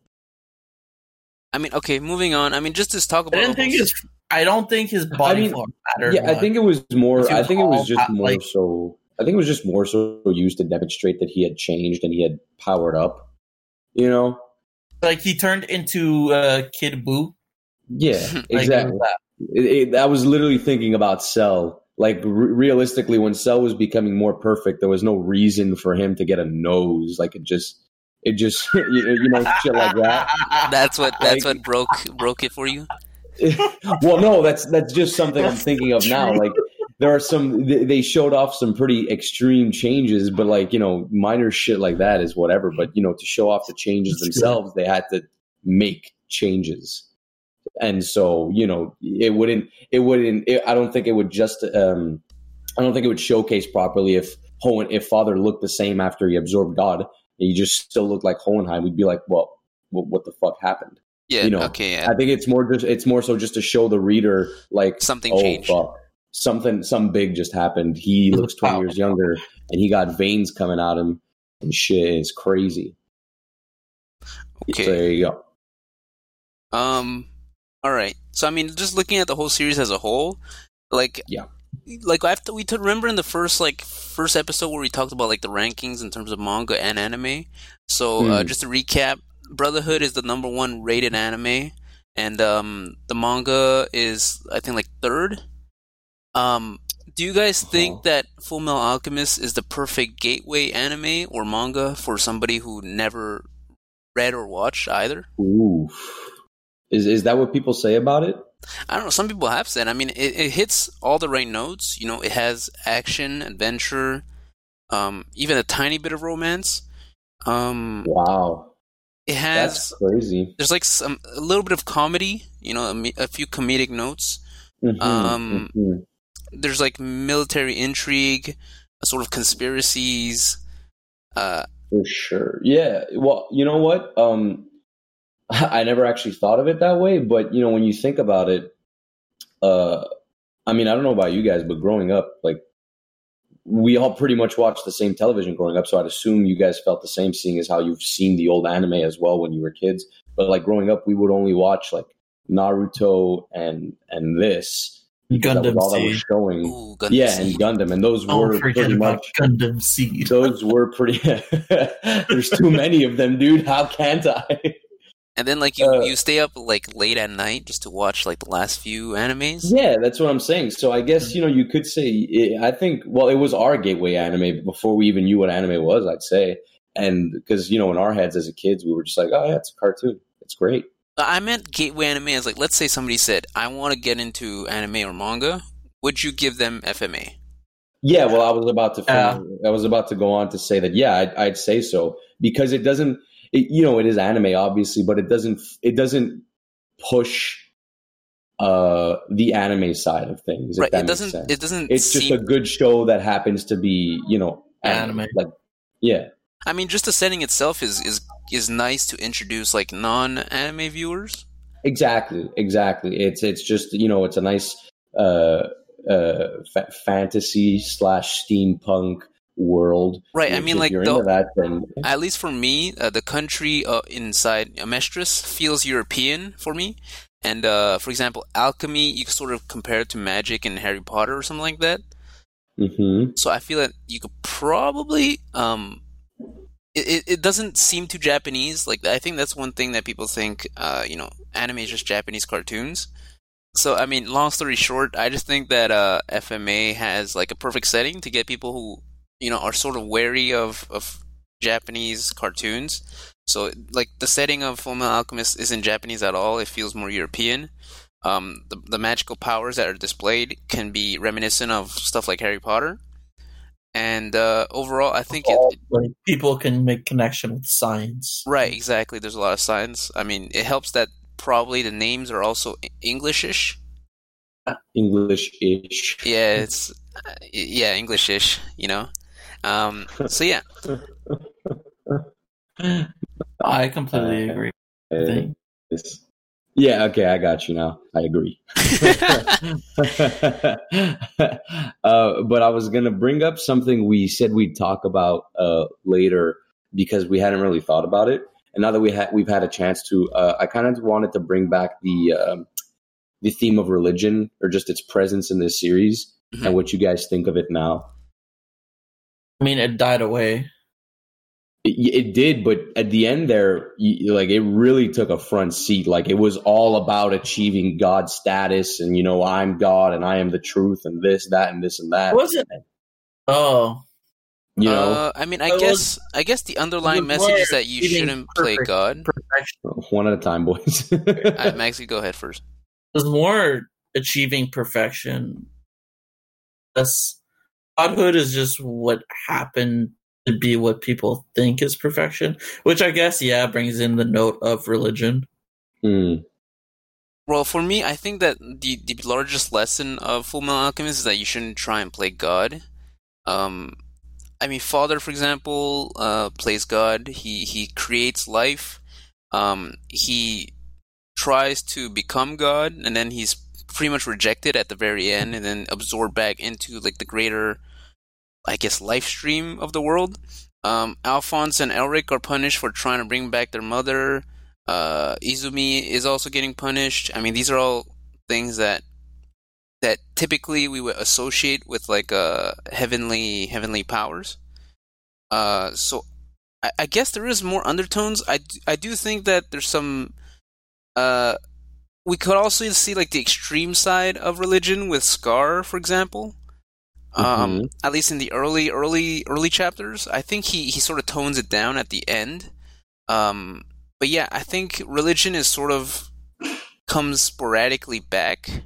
C: I mean, okay. Moving on. I mean, just to talk about.
B: I
C: about.
B: didn't think his. I don't think his body
A: mean,
B: mattered.
A: yeah, I think it was more.
B: If he
A: I think it was just
B: hot,
A: more
B: like-
A: so. I think it was just more so used to demonstrate that he had changed and he had powered up. You know?
B: Like he turned into uh, Kid Boo.
A: Yeah, *laughs*
B: Like,
A: exactly.
B: that.
A: It, it, I was literally thinking about Cell. Like re- realistically, when Cell was becoming more perfect, there was no reason for him to get a nose. Like it just, it just, *laughs* you, you know, shit like that.
C: That's what. That's
A: Like-
C: what broke broke it for you. *laughs*
A: well, no, that's that's just something I'm thinking of now. Like there are some, they they showed off some pretty extreme changes, but like you know, minor shit like that is whatever. But you know, to show off the changes themselves, they had to make changes. and so you know it wouldn't it wouldn't it, i don't think it would just um i don't think it would showcase properly if Hohen, if father looked the same after he absorbed god and he just still looked like hohenheim we'd be like well what, what the fuck happened
C: Yeah.
A: you know,
C: okay. Yeah.
A: i think it's more just it's more so just to show the reader like
C: Something
A: oh
C: changed.
A: fuck something some big just happened he *laughs* looks 20 years younger and he got veins coming out of him and shit is crazy
C: Okay.
A: so there you go
C: Um. All right. So I mean, just looking at the whole series as a whole, like
A: Yeah.
C: like after we t- remember in the first like first episode where we talked about like the rankings in terms of manga and anime. So uh,
A: Hmm.
C: just to recap, Brotherhood is the number one rated anime, and um the manga is I think like third. Um. Do you guys think
A: Uh-huh.
C: that Full Metal Alchemist is the perfect gateway anime or manga for somebody who never read or watched either?
A: Ooh. Is is that what people say about it?
C: I don't know. Some people have said. I mean, it, it hits all the right notes. You know, it has action, adventure, um, even a tiny bit of romance. Um,
A: Wow,
C: it
A: that's
C: has.
A: crazy.
C: There's like some a little bit of comedy. You know, a, a few comedic notes.
A: Mhm,
C: Um,
A: mhm.
C: There's like military intrigue, sort of conspiracies. Uh,
A: For sure. Yeah. Well, you know what? Um, *laughs* I never actually thought of it that way, but you know, when you think about it, uh, I mean, I don't know about you guys, but growing up, like we all pretty much watched the same television growing up. So I'd assume you guys felt the same, seeing as how you've seen the old anime as well when you were kids. But like growing up, we would only watch like Naruto and and this. Because that was
B: Gundam
A: all that was showing.
C: ooh, Gundam
A: Yeah, and Gundam, and those
B: Don't
A: were
B: forget
A: pretty
B: about
A: much
B: Gundam Seed.
A: those were pretty. *laughs* There's too many of them, dude. How can't I?
C: And then like you,
A: Uh,
C: you stay up like late at night just to watch like the last few animes.
A: Yeah, that's what I'm saying. So I guess you know you could say I think well it was our gateway anime before we even knew what anime was. I'd say, and because you know in our heads as a kids we were just like, oh yeah, it's a cartoon. It's great.
C: I meant gateway anime as like, let's say somebody said, I want to get into anime or manga. Would you give them FMA?
A: Yeah, well, I was about to
B: Yeah.
A: I was about to go on to say that. Yeah, I'd, I'd say so because it doesn't. It, you know, it is anime, obviously, but it doesn't. It doesn't push uh the anime side of things.
C: Right. It doesn't.
A: sense.
C: It doesn't.
A: it's just a good show that happens to be, you know, anime.
B: Anime.
A: Like, yeah,
C: I mean, just the setting itself is is is nice to introduce like non-anime viewers.
A: exactly, exactly. It's it's just you know, it's a nice uh uh fa- fantasy slash steampunk world.
C: Right. I mean, like the,
A: that, then
C: at least for me, uh, the country uh, inside Amestris feels European for me. And uh, for example, alchemy, you can sort of compare it to magic and Harry Potter or something like that.
A: hmm
C: So I feel that you could probably um it, it, doesn't seem too Japanese. Like I think that's one thing that people think uh you know anime is just Japanese cartoons. So I mean, long story short, I just think that uh FMA has like a perfect setting to get people who you know are sort of wary of of Japanese cartoons. So like the setting of Fullmetal Alchemist isn't Japanese at all. It feels more European. Um, the, the magical powers that are displayed can be reminiscent of stuff like Harry Potter. And uh, overall, I think it, it-
B: Like, people can make connection with science.
C: right exactly. There's a lot of science. I mean, it helps that probably the names are also Englishish. Englishish.
A: English-ish.
C: Yeah, it's uh, yeah Englishish. You know. Um, so yeah, *laughs*
B: I completely agree. I think.
A: Yes. Yeah, okay, I got you now. I agree. *laughs* uh, but I was going to bring up something we said we'd talk about uh, later because we hadn't really thought about it. And now that we ha- we've had a chance to, uh, I kind of wanted to bring back the um, the theme of religion or just its presence in this series
C: Mhm.
A: and what you guys think of it now.
B: I mean, it died away.
A: It, it did, but at the end there, you, like it really took a front seat. Like it was all about achieving God status, and you know, I'm God and I am the truth, and this, that, and this and that.
B: Was it? Oh,
A: You know,
C: uh, I mean, I
B: It was-
C: guess I guess the underlying
B: was
C: message is that you shouldn't play God.
B: perfection.
A: one at a time, boys.
C: Uh, *laughs* Maxie, go ahead first.
B: It was more achieving perfection. That's godhood is just what happened to be what people think is perfection, which I guess yeah brings in the note of religion.
A: Hmm.
C: Well, for me, I think that the the largest lesson of Full Metal Alchemist is that you shouldn't try and play God. Um, I mean, Father, for example, uh, plays God. He he creates life. Um, he tries to become God, and then he's pretty much rejected at the very end, and then absorbed back into like the greater, I guess, life stream of the world. Um, Alphonse and Elric are punished for trying to bring back their mother. Uh, Izumi is also getting punished. I mean, these are all things that that typically we would associate with like uh, heavenly heavenly powers. Uh, so I, I guess there is more undertones. I, I do think that there's some. Uh, we could also see like the extreme side of religion with Scar, for example. Um,
A: Mhm.
C: at least in the early, early, early chapters, I think he he sort of tones it down at the end. Um, but yeah, I think religion is sort of comes sporadically back,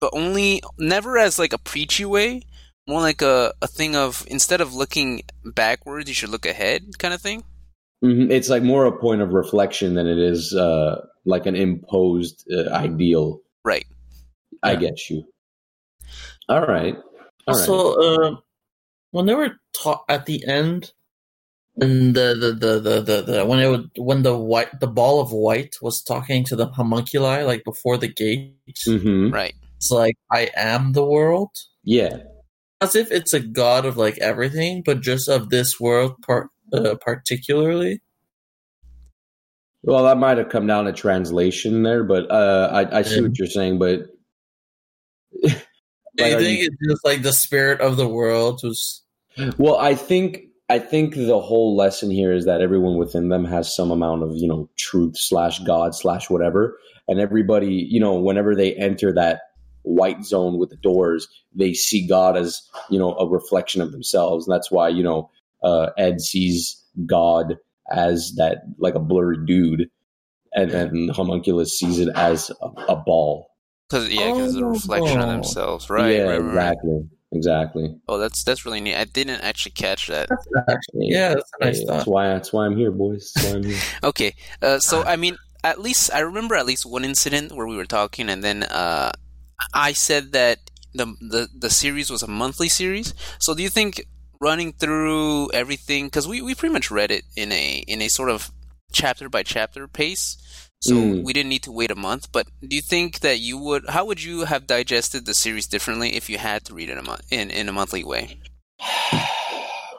C: but only never as like a preachy way. More like a, a thing of instead of looking backwards, you should look ahead, kind of thing.
A: Mhm. It's like more a point of reflection than it is uh, like an imposed uh, ideal.
C: Right.
A: I
B: Yeah.
A: get you. All right. All right.
B: Also, uh, when they were taught at the end, and the the, the, the, the, the when it would when the white the ball of white was talking to the homunculi like before the gate,
A: Mhm.
C: Right.
B: it's like I am the world,
A: Yeah.
B: as if it's a god of like everything, but just of this world part uh, particularly.
A: Well, that might have come down to translation there, but uh, I, I see what you're saying. But *laughs*
B: Do
A: Like,
B: you think
A: you-
B: it's just like the spirit of the world was?
A: well, I think I think the whole lesson here is that everyone within them has some amount of you know truth slash God slash whatever, and everybody you know whenever they enter that white zone with the doors, they see God as you know a reflection of themselves, and that's why you know uh, Ed sees God as that like a blurry dude, and then Homunculus sees it as a, a ball.
C: Because yeah, because it's a reflection of
B: Oh.
C: themselves. Right.
A: yeah,
C: right, right, right.
A: exactly, exactly.
C: Oh, that's that's really neat. I didn't actually catch that.
B: Actually, yeah, that's a nice
A: Hey,
B: thought.
A: that's why that's why I'm here, boys. That's why I'm here. *laughs*
C: Okay, uh, so I mean, at least I remember at least one incident where we were talking, and then uh, I said that the, the the series was a monthly series. So do you think running through everything because we, we pretty much read it in a in a sort of chapter by chapter pace, so
A: Mm.
C: we didn't need to wait a month. But do you think that you would? How would you have digested the series differently if you had to read it a month in in a monthly way? *sighs*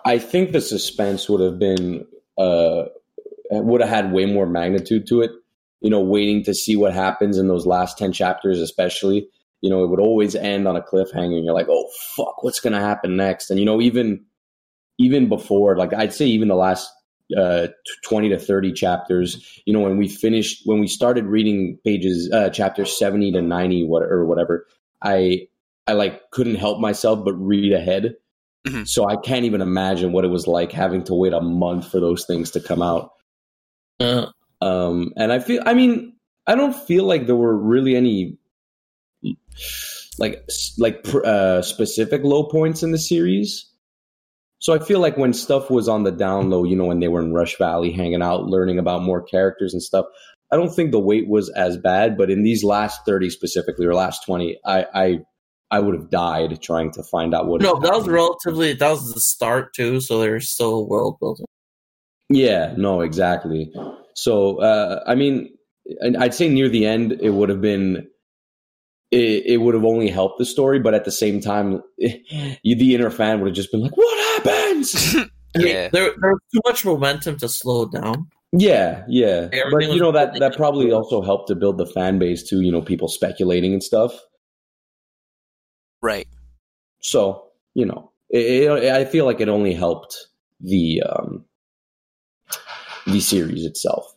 A: I think the suspense would have been uh, would have had way more magnitude to it. You know, waiting to see what happens in those last ten chapters, especially. You know, it would always end on a cliffhanger. And you're like, oh fuck, what's gonna happen next? And you know, even even before, like I'd say, even the last uh, twenty to thirty chapters. You know, when we finished, when we started reading pages, uh, chapters seventy to ninety, what or whatever, I I like couldn't help myself but read ahead.
C: Mhm.
A: So I can't even imagine what it was like having to wait a month for those things to come out.
B: Uh,
A: Um, and I feel, I mean, I don't feel like there were really any like like uh, specific low points in the series. So I feel like when stuff was on the down low, you know, when they were in Rush Valley hanging out, learning about more characters and stuff, I don't think the wait was as bad. But in these last thirty specifically, or last twenty, I I, I would have died trying to find out what.
B: no, that was relatively that was the start too, so there's still world building.
A: Yeah, no, exactly. So, uh, I mean, I'd say near the end, it would have been, it, it would have only helped the story, but at the same time, you, the inner fan would have just been like, "What happens?"
B: I *laughs*
C: Yeah.
B: there there was too much momentum to slow down.
A: yeah, yeah.
B: Everything
A: But you know that that
B: up.
A: probably also helped to build the fan base too. You know, people speculating and stuff.
C: Right.
A: So, you know, it, it, I feel like it only helped the um, the series itself.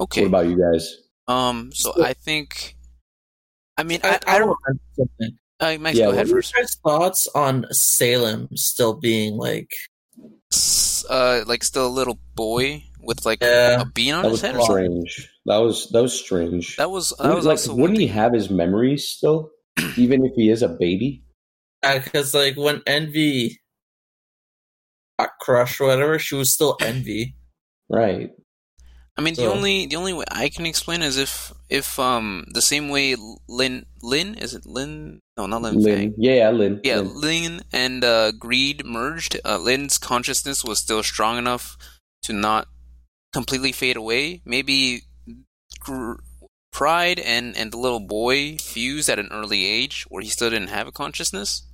C: Okay.
A: What about you guys?
C: um. So
B: So-
C: I think. I mean,
B: I,
C: I, I,
B: I
C: don't.
B: don't something.
C: Uh, Max,
A: Yeah,
C: go ahead
B: What are
C: first.
B: your thoughts on Selim still being like
C: Uh, like still a little boy with like
B: Yeah.
C: a bean on
A: That
C: his head or something.
A: strange. That was that was strange.
C: That was that
A: Wouldn't-
C: was
A: like,
C: also
A: wouldn't he have his memories still, even if he is a baby?
B: because like when Envy got crushed or whatever, she was still Envy.
A: Right.
C: I mean, the only the only way I can explain is if if um the same way Lin Lin is it Lin no not Lin,
A: Lin.
C: Fang
A: Yeah, yeah, Lin.
C: yeah
A: Lin.
C: Lin and uh, Greed merged. Uh, Lin's consciousness was still strong enough to not completely fade away. Maybe Gr- Pride and and the little boy fused at an early age where he still didn't have a consciousness.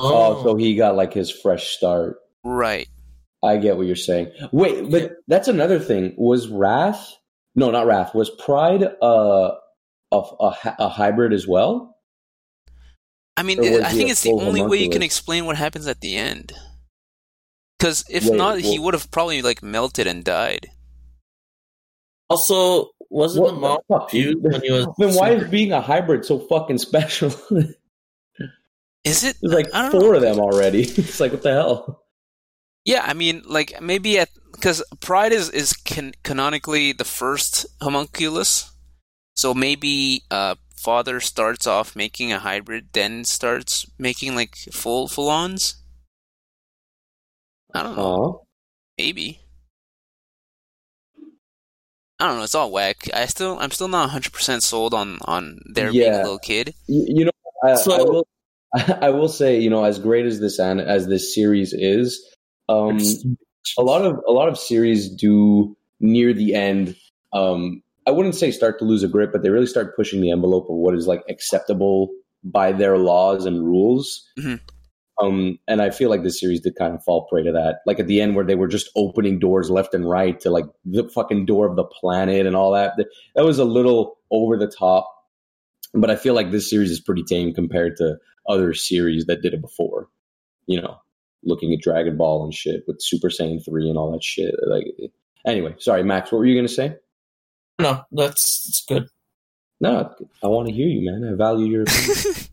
A: Oh, so he got like his fresh start.
C: Right.
A: I get what you're saying. Wait, but that's another thing. Was Wrath? No, not Wrath. Was Pride uh, a a, a hybrid as well?
C: I mean,
A: Or was
C: I think it's the only way you can explain what happens at the end. Because if
A: Wait,
C: not, he would have probably like melted and died.
B: Also, wasn't
A: What
B: the
A: the
B: mom
A: fuck,
B: confused when he was?
A: Then why is being a hybrid so fucking special? *laughs*
C: Is it?
A: like
C: I don't
A: four
C: know.
A: of them already. *laughs* It's like what the hell?
C: Yeah, I mean, like maybe at because Pride is is can, canonically the first homunculus, so maybe uh, Father starts off making a hybrid, then starts making like full full ons. I don't know.
A: Huh?
C: Maybe. I don't know. It's all whack. I still, I'm still not 100 percent sold on on there being a little kid.
A: You, you know, I,
B: So-
A: I will. *laughs* I will say, you know, as great as this an- as this series is, um, a lot of a lot of series do near the end. Um, I wouldn't say start to lose a grip, but they really start pushing the envelope of what is like acceptable by their laws and rules.
C: Mhm.
A: Um, and I feel like this series did kind of fall prey to that. Like at the end, where they were just opening doors left and right to like the fucking door of the planet and all that. That, that was a little over the top. But I feel like this series is pretty tame compared to other series that did it before. You know, looking at Dragon Ball and shit with Super Saiyan three and all that shit. Like, anyway, sorry, Max. What were you gonna say?
B: No, that's that's good.
A: No, I want to hear you, man. I value your. *laughs* opinion.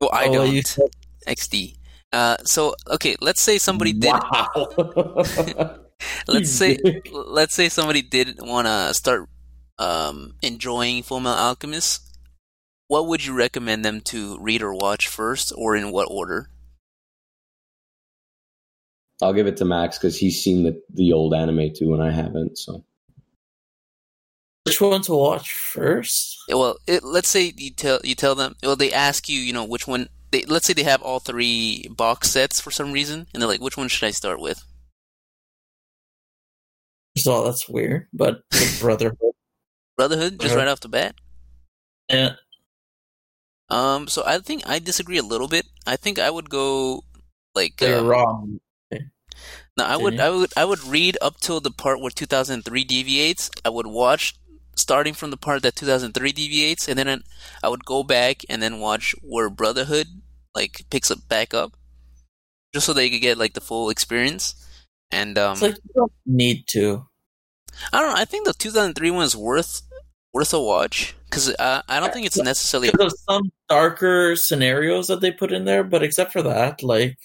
C: well, I
B: Oh,
C: don't.
B: you said-
C: XD. Uh, so okay, let's say somebody did.
A: Wow. *laughs*
C: Let's say
A: dick.
C: let's say somebody did want to start um, enjoying Full Metal Alchemist. What would you recommend them to read or watch first, or in what order?
A: I'll give it to Max because he's seen the the old anime too, and I haven't. So
B: Which one to watch first?
C: Well, it, let's say you tell you tell them. Well, they ask you, you know, which one. They, let's say they have all three box sets for some reason, and they're like, "Which one should I start with?"
B: So that's weird, but the *laughs* Brotherhood.
C: Brotherhood, just right off the bat.
B: Yeah,
C: Um, so I think I disagree a little bit. I think I would go like
B: you're
C: um,
B: wrong.
C: No, I would. I would, I would read up till the part where 2003 deviates. I would watch starting from the part that 2003 deviates, and then I would go back and then watch where Brotherhood like picks up back up, just so that you could get like the full experience. And um,
B: It's like you don't need to.
C: I don't know. I think the 2003 one is worth worth a watch because uh, I don't think it's necessarily.
B: Because of some darker scenarios that they put in there, but except for that, like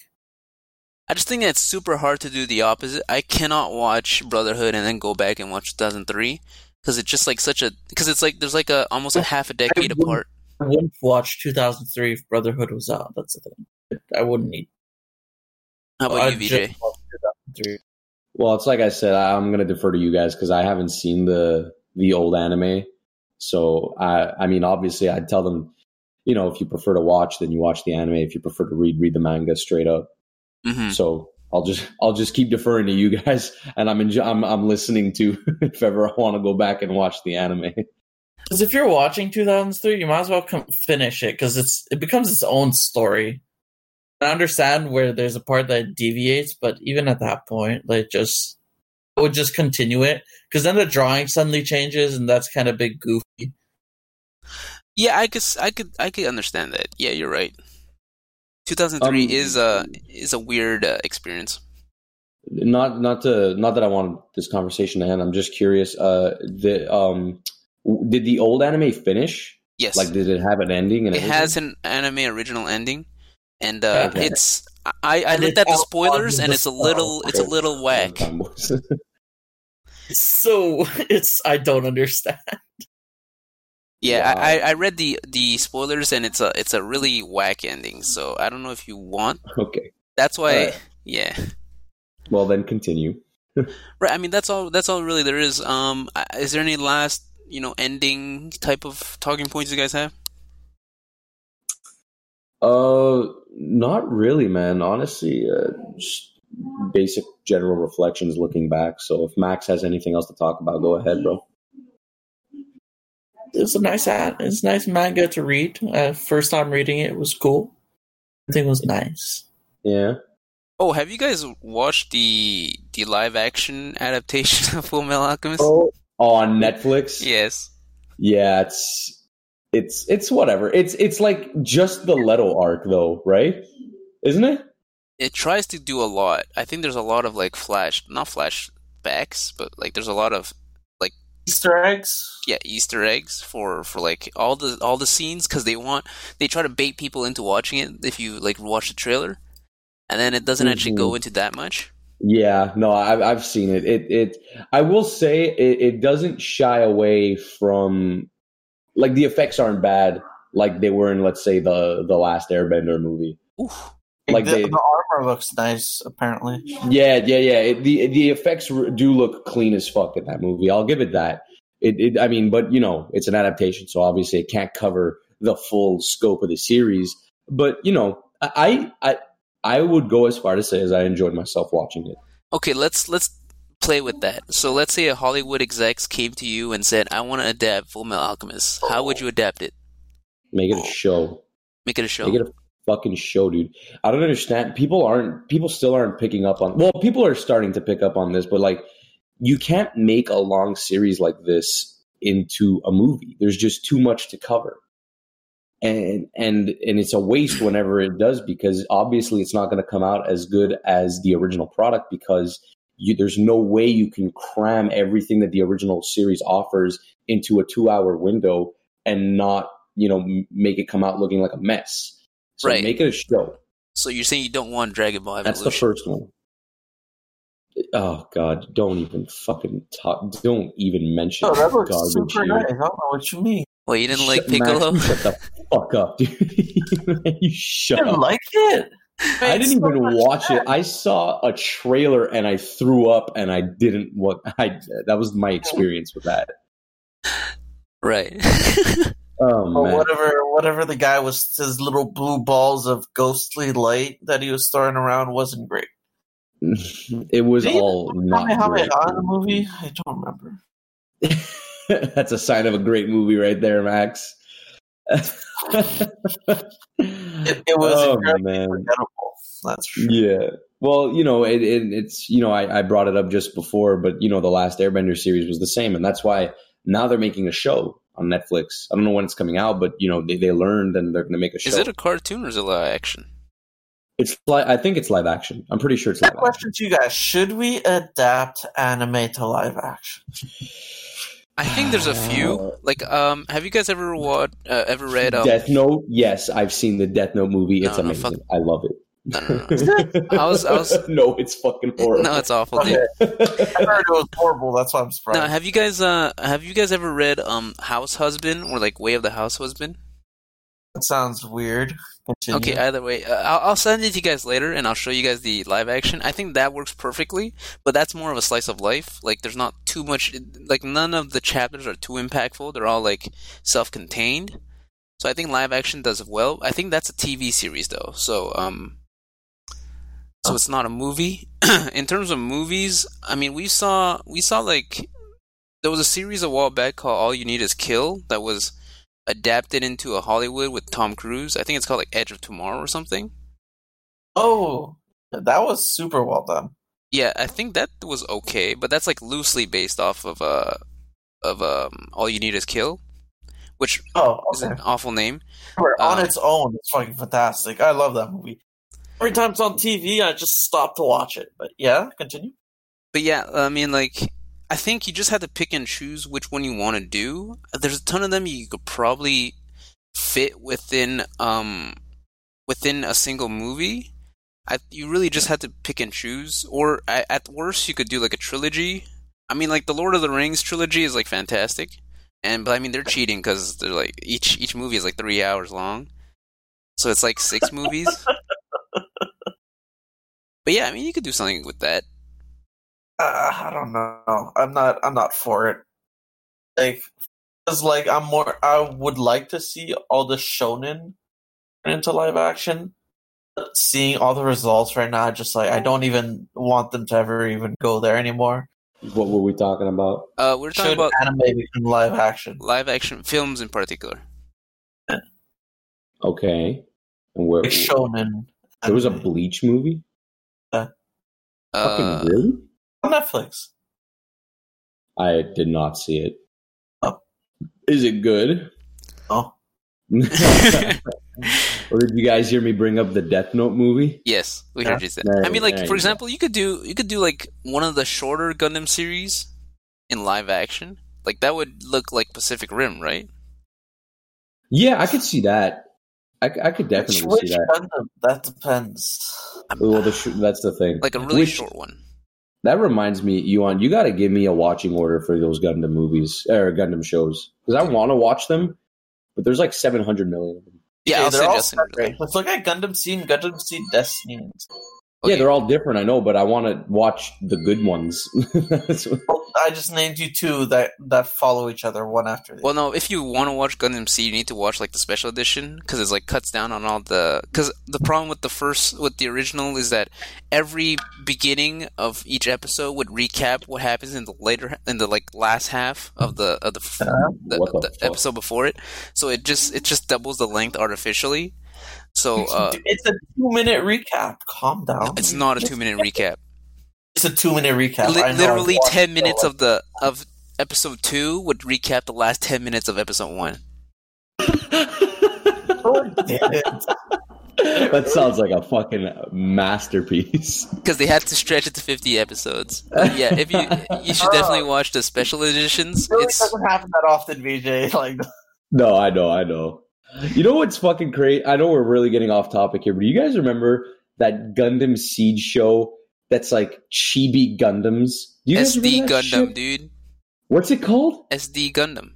C: I just think it's super hard to do the opposite. I cannot watch Brotherhood and then go back and watch 2003 because it's just like such a because it's like there's like a almost a half a decade
B: wouldn't-
C: apart.
B: I wouldn't watch 2003 if Brotherhood was out. That's the thing. I wouldn't need.
C: How about
B: I'd
C: you, VJ?
A: Well, it's like I said, I'm going to defer to you guys because I haven't seen the the old anime. So I, I mean, obviously, I'd tell them, you know, if you prefer to watch, then you watch the anime. If you prefer to read, read the manga straight up.
C: hmm
A: So I'll just I'll just keep deferring to you *laughs* guys, and I'm enjo- I'm I'm listening to *laughs* if ever I want to go back and watch the anime.
B: Because if you're watching 2003, you might as well come finish it because it's it becomes its own story. I understand where there's a part that deviates, but even at that point, like just would just continue it because then the drawing suddenly changes, and that's kind of big goofy.
C: Yeah, I could, I could, I could understand that. Yeah, you're right. 2003
A: Um,
C: is a is a weird uh, experience.
A: Not not to not that I want this conversation to end. I'm just curious. Uh, the um, w- did the old anime finish?
C: Yes,
A: Like, did it have an ending? And
C: it
A: everything?
C: has an anime original ending, and uh,
A: Okay.
C: it's I, I
B: And
C: looked at the spoilers, and it's a little it's a little whack. *laughs* *laughs*
B: So *laughs* it's I don't understand.
C: Yeah,
A: Wow.
C: I, I I read the the spoilers, and it's a it's a really whack ending. So I don't know if you want.
A: okay.
C: That's why.
A: Alright.
C: Yeah.
A: Well, then continue. *laughs*
C: right. I mean, that's all. That's all really there is. Um, is there any last, you know, ending type of talking points you guys have?
A: Uh, not really, man. Honestly, uh, just basic general reflections looking back. So if Max has anything else to talk about, go ahead, bro.
B: It's a nice ad. It's a nice manga to read. Uh, first time reading it, it was cool. I think it was nice.
A: Yeah.
C: Oh, have you guys watched the the live action adaptation *laughs* of Full Metal Alchemist?
A: Oh, on Netflix.
C: Yes.
A: Yeah, it's it's it's whatever. It's it's like just the Leto arc though, right? Isn't it?
C: It tries to do a lot. I think there's a lot of like flash, not flashbacks, but like there's a lot of like
B: Easter eggs.
C: Yeah, Easter eggs for for like all the all the scenes because they want they try to bait people into watching it if you like watch the trailer, and then it doesn't mm-hmm. actually go into that much.
A: Yeah, no, I've I've seen it. It it I will say it, it doesn't shy away from like the effects aren't bad like they were in let's say the the last Airbender movie.
B: Oof. Like the, they, the armor looks nice, apparently.
A: Yeah, yeah, yeah. It, the the effects do look clean as fuck in that movie. I'll give it that. It, it, I mean, but you know, it's an adaptation, so obviously it can't cover the full scope of the series. But you know, I I I would go as far to say as I enjoyed myself watching it.
C: Okay, let's let's play with that. So let's say a Hollywood execs came to you and said, "I want to adapt Full Metal Alchemist." How would oh. you adapt it?
A: Make it a show.
C: Make it a show.
A: Make it a fucking show, dude. I don't understand. People aren't. People still aren't picking up on. Well, people are starting to pick up on this, but like, you can't make a long series like this into a movie. There's just too much to cover. And and and it's a waste whenever it does because obviously it's not going to come out as good as the original product because you, there's no way you can cram everything that the original series offers into a two hour window and not you know make it come out looking like a mess so right. make it a show.
C: So you're saying you don't want Dragon Ball Evolution?
A: That's the first one. Oh God! Don't even fucking talk. Don't even mention.
B: Oh, that looks garbage super nice. I don't know what you mean.
C: Well, you didn't like Piccolo?
A: Max, shut the fuck up, dude. *laughs* you shut up.
B: you didn't
A: up.
B: like it?
A: I didn't even watch fun. it. I saw a trailer and I threw up, and I didn't. What I that was my oh. experience with that.
C: Right. *laughs*
A: Oh,
B: or whatever, whatever the guy was, his little blue balls of ghostly light that he was throwing around wasn't great. *laughs*
A: it was Did all not
B: how
A: great.
B: in the movie? I don't remember. *laughs*
A: That's a sign of a great movie, right there, Max.
B: it, it, was *laughs* oh, man. forgettable. That's true.
A: Yeah. Well, you know, it, it, it's you know, I, I brought it up just before, but you know, the last Airbender series was the same, and that's why now they're making a show on Netflix. I don't know when it's coming out, but you know they, they learned and they're going to make a show.
C: Is it a cartoon or is it live action?
A: It's li- I think it's live action. I'm pretty sure it's live.
B: Question to you guys: Should we adapt anime to live action?
C: I think there's a few. Like, um, have you guys ever what uh, ever read um,
A: Death Note? Yes, I've seen the Death Note movie. It's no, no, amazing. Fuck. I love it.
C: No, no, no. I was, I was. *laughs*
A: no, it's fucking horrible.
C: No, it's awful, dude. *laughs*
B: I heard it was horrible. That's why I'm surprised.
C: No, have you guys, uh, have you guys ever read um House Husband or like Way of the House Husband?
B: That sounds weird. Continue.
C: Okay, either way, uh, I'll, I'll send it to you guys later, and I'll show you guys the live action. I think that works perfectly, but that's more of a slice of life. Like, there's not too much. Like, none of the chapters are too impactful. They're all like self-contained. So I think live action does well. I think that's a TV series though. So um, so it's not a movie. *clears throat* in terms of movies, I mean, we saw we saw like there was a series a while back called All You Need Is Kill that was adapted into a Hollywood with Tom Cruise. I think it's called like Edge of Tomorrow or something.
B: Oh, that was super well done.
C: Yeah, I think that was okay, but that's like loosely based off of uh of um All You Need Is Kill, which
B: oh, okay.
C: is an awful name.
B: on um, its own, it's fucking fantastic. I love that movie. Every time it's on TV, I just stop to watch it. But yeah, continue.
C: But yeah, I mean, like, I think you just have to pick and choose which one you want to do. There's a ton of them you could probably fit within um within a single movie. I, you really just have to pick and choose, or at worst, you could do like a trilogy. I mean, like the Lord of the Rings trilogy is like fantastic, and but I mean they're cheating because they're like each each movie is like three hours long, so it's like six movies. *laughs* But yeah, I mean, you could do something with that.
B: uh, I don't know. I'm not. I'm not for it. Like, because like I'm more. I would like to see all the shonen into live action. But seeing all the results right now, just like I don't even want them to ever even go there anymore.
A: What were we talking about?
C: Uh, we're talking
B: Should
C: about
B: anime become live action?
C: live action films in particular.
A: Okay. And where
B: Like shonen.
A: there was a. Bleach movie?
C: Uh,
A: Fucking really?
B: on Netflix.
A: I did not see it.
B: Oh.
A: Is it good?
B: Oh, *laughs*
A: or did you guys hear me bring up the Death Note movie?
C: yes, we heard you say.
A: There-
C: I mean, like
A: there
C: for example, you could do you could do like one of the shorter Gundam series in live action. Like that would look like Pacific Rim, right?
A: Yeah, I could see that. I, I could definitely
B: which
A: see that.
B: Gundam? That depends.
A: Well, the sh- that's the thing.
C: Like a really
A: Which-
C: short one.
A: That reminds me, Yuan, you got to give me a watching order for those Gundam movies or Gundam shows because I want to watch them, but there's like 700 million of them.
C: Yeah,
B: Okay,
C: I'll
B: they're all
C: Justin.
B: separate. Let's look at Gundam Seed, Gundam Seed Destiny.
A: Yeah, they're all different, I know, but I want to watch the good ones. *laughs* What-
B: Well, I just named you two that that follow each other one after the
C: Well, no. If you want to watch Gundam Seed, you need to watch like the special edition because it's like cuts down on all the. Because the problem with the first, with the original, is that every beginning of each episode would recap what happens in the later, in the like last half of the of the, the,
A: the
C: the episode before it. So it just it just doubles the length artificially. So uh,
B: it's a two minute recap. Calm down.
C: it's not a two minute recap.
B: It's a two minute recap.
C: Li- literally ten minutes of the of episode two would recap the last ten minutes of episode one.
B: Oh, damn it.
A: that sounds like a fucking masterpiece. *laughs*
C: because they had to stretch it to 50 episodes. But yeah, if you you should definitely *laughs* watch the special editions.
B: It really
C: It's
B: doesn't happen that often, VJ. *laughs* Like,
A: No, I know, I know. You know what's fucking great? I know we're really getting off topic here, but do you guys remember that Gundam Seed show that's like chibi Gundams? Do you guys
C: SD Gundam,
A: shit?
C: dude.
A: What's it called?
C: SD Gundam.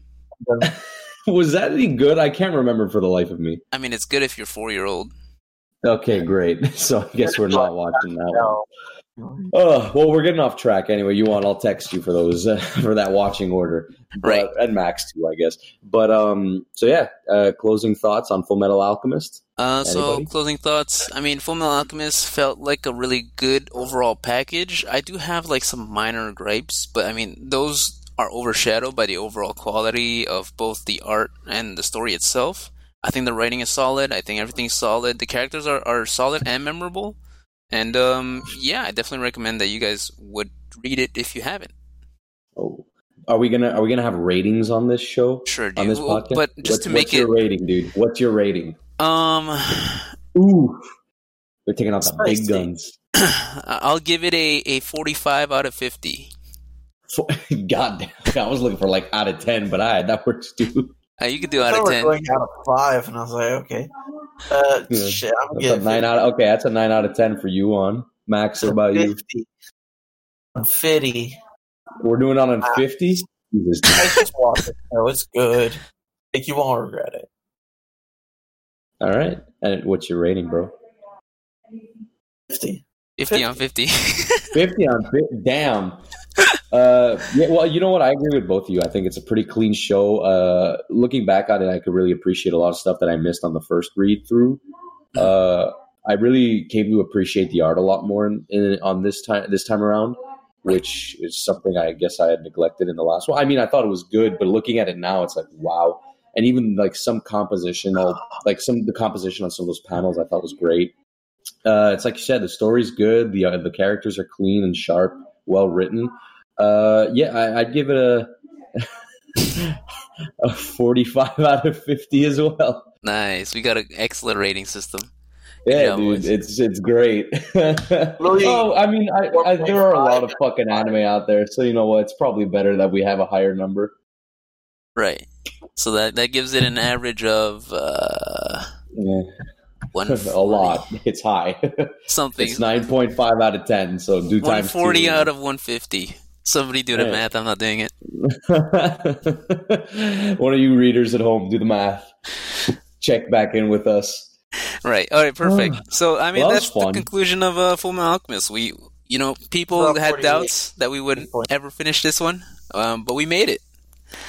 C: *laughs*
A: Was that any good? I can't remember for the life of me.
C: I mean, it's good if you're four year old.
A: Okay, great. *laughs* So I guess we're not watching that one.
B: no.
A: Oh, well, we're getting off track anyway. You want? I'll text you for those uh, *laughs* for that watching order, but,
C: Right.
A: And Max too, I guess. But um, so yeah, uh, closing thoughts on Full Metal Alchemist.
C: Uh, so closing thoughts. I mean, Full Metal Alchemist felt like a really good overall package. I do have like some minor gripes, but I mean, those are overshadowed by the overall quality of both the art and the story itself. I think the writing is solid. I think everything's solid. The characters are, are solid and memorable. And um, yeah, I definitely recommend that you guys would read it if you haven't.
A: Oh, are we gonna are we gonna have ratings on this show
C: Sure, dude.
A: on this
C: Well,
A: podcast?
C: But just
A: What's-
C: to make
A: what's
C: it,
A: your rating, dude? What's your rating?
C: um,
A: Ooh, we're taking out the big
B: Spicy.
A: guns. *clears throat*
C: I'll give it a, a 45 out of 50. *laughs*
A: God damn, I was looking for like out of ten, but I that works too.
C: Uh, you could do out
B: thought
C: of
B: we
C: 10.
B: were going out of five, and I was like, okay. Uh,
A: Yeah.
B: shit, I'm
A: That's a
B: getting
A: nine out. Of, okay, that's a nine out of ten for you on Max. What about you?
B: 50. I'm 50.
A: We're doing on a fifty. Jesus.
B: I just watched it. No, it's good. Like, you won't regret it.
A: All right, and what's your rating, bro?
B: 50.
C: 50 on 50.
A: 50 *laughs* on 50. Damn. Uh, yeah, well, you know what? I agree with both of you. I think it's a pretty clean show. Uh, looking back on it, I could really appreciate a lot of stuff that I missed on the first read through. Uh, I really came to appreciate the art a lot more in, in, on this time this time around, which is something I guess I had neglected in the last one. I mean, I thought it was good, but looking at it now, it's like wow. And even like some composition, like some the composition on some of those panels, I thought was great. Uh, it's like you said, the story's good. The uh, the characters are clean and sharp, well written. Uh, yeah, I, I'd give it a *laughs* a forty five *laughs* out of fifty as well.
C: nice. We got an excellent rating system.
A: Yeah,
C: Yeah,
A: dude,
C: boys.
A: it's it's great. *laughs* oh, I mean, I, I, there are a lot of fucking anime out there, so you know what? It's probably better that we have a higher number.
C: Right. So that that gives it an average of uh,
A: Yeah,
C: one
A: a lot. It's high.
C: something.
A: it's nine point five out of ten. So do times
C: 140 out of 150. Somebody do the
A: Yeah.
C: math. I'm not doing it. *laughs*
A: One of you readers at home, do the math. Check back in with us.
C: Right. All right. Perfect. So I mean,
A: Well,
C: that's
A: was
C: the conclusion of uh, Full Metal Alchemist. We you know, people
B: About
C: had doubts that we would ever finish this one, um, but we made it.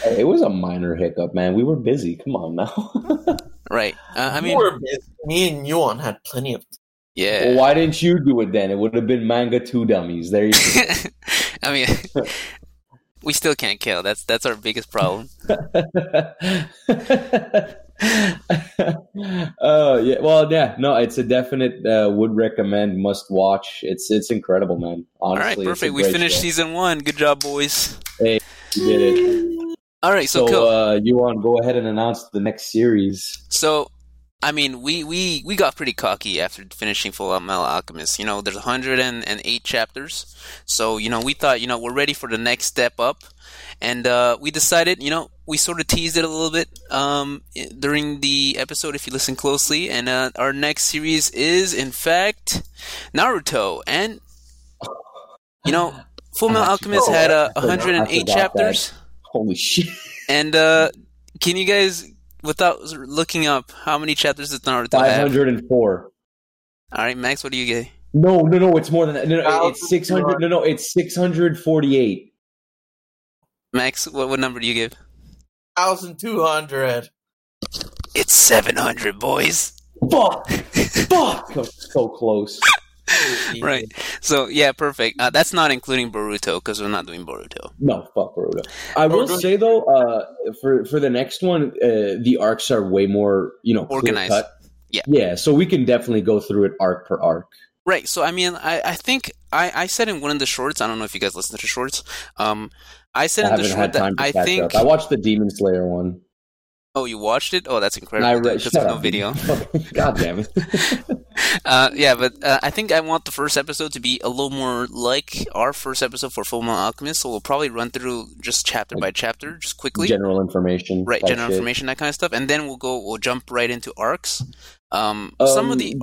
A: It was a minor hiccup, man. We were busy. Come on now. *laughs*
C: Right. Uh, I
B: You
C: mean,
B: were busy. me and Yuan had plenty of.
C: Yeah.
A: well, why didn't you do it then? It would have been manga two dummies. There you go. *laughs*
C: I mean, *laughs* we still can't kill. That's that's our biggest problem. *laughs*
A: Oh yeah, well yeah, no, it's a definite uh, would recommend, must watch. It's it's incredible, man.
C: All
A: Honestly,
C: right,
A: it's a
C: perfect. We finished
A: show.
C: season one. Good job, boys.
A: Hey, You did it.
C: All right, so
A: So,
C: cool.
A: uh, you want to go ahead and announce the next series?
C: So, I mean, we, we, we got pretty cocky after finishing Full Metal Alchemist. You know, there's 108 chapters. So, you know, we thought, you know, we're ready for the next step up. And uh, we decided, you know, we sort of teased it a little bit um, during the episode if you listen closely. And uh, our next series is, in fact, Naruto. And, you know, Full Metal Alchemist had uh,
A: I forgot- I
C: 108
A: forgot that.
C: chapters.
A: Holy shit!
C: And uh, can you guys, without looking up, how many chapters does Naruto
A: Five
C: have?
A: hundred and four.
C: All right, Max, what do you get?
A: No, no, no. It's more than that. No, no, it's six hundred. No, no, it's six hundred forty-eight.
C: Max, what, what number do you give?
B: Thousand two hundred.
C: It's 700, boys.
A: Fuck! Fuck! *laughs* So close. *laughs*
C: Right. So, yeah, perfect. Uh, that's not including Boruto because we're not doing Boruto.
A: No, fuck Boruto. I will
B: Boruto-
A: say though, uh, for for the next one, uh, the arcs are way more, you know,
C: Organized.
A: clear-cut.
C: Yeah.
A: yeah. So we can definitely go through it arc per arc.
C: Right. So, I mean, I, I think I, I said in one of the shorts, I don't know if you guys listen to the shorts. Um, I said
A: I
C: in the short that I think.
A: up. I watched the Demon Slayer one.
C: Oh, you watched it? Oh, that's incredible.
A: I
C: dude,
A: read.
C: 'cause
A: Shut
C: there's no video.
A: God damn it! *laughs*
C: Uh, yeah, but uh, I think I want the first episode to be a little more like our first episode for Full Metal Alchemist. So we'll probably run through just chapter by chapter, just quickly.
A: General information.
C: right general
A: shit.
C: information that kind of stuff and then we'll go we'll jump right into arcs um, some
A: Um,
C: of the
A: d-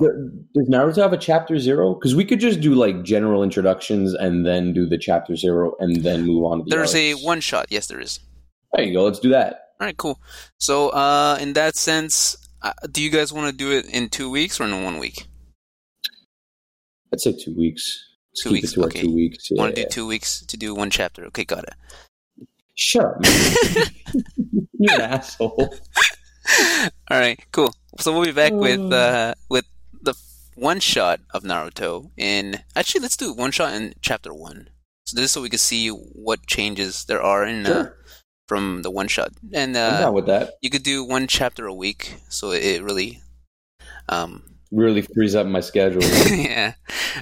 A: does Naruto have a chapter zero? Because we could just do like general introductions and then do the chapter zero and then move on to the.
C: there's a one shot yes there is
A: There you go. Let's do that.
C: All right cool so uh in that sense uh, do you guys want to do it in two weeks or in one week
A: I'd say two weeks.
C: Two
A: keep
C: weeks,
A: It to our
C: okay.
A: two weeks. Yeah.
C: want to do two weeks to do one chapter okay got it
A: man. *laughs* *laughs* You're an asshole. *laughs*
C: all right cool so we'll be back with uh with the one shot of naruto in actually let's do one shot in chapter one so this is so we can see what changes there are in uh,
A: Sure.
C: From the one shot and
A: I'm
C: uh
A: down with that.
C: you could do one chapter a week, so it really, um,
A: Really frees up my schedule. *laughs*
C: yeah.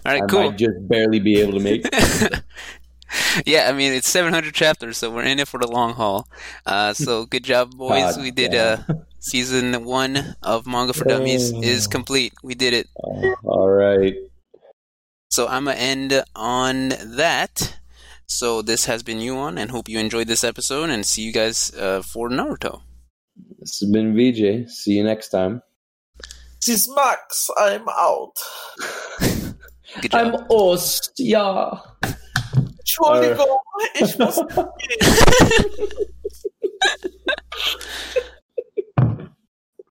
C: All right,
A: I
C: cool.
A: might just barely be able to make. *laughs*
C: yeah, I mean it's 700 chapters, so we're in it for the long haul. Uh, so good job, *laughs* boys.
A: God
C: we did uh, season one of Manga for Dummies is complete. We did it.
A: All right.
C: So I'm gonna end on that. So this has been Yuan, and hope you enjoyed this episode, and see you guys uh, for Naruto.
A: This has been VJ. See you next time.
B: This is Max. I'm out. *laughs*
A: I'm Ost. Yeah.
B: Entschuldigung, ich muss gehen.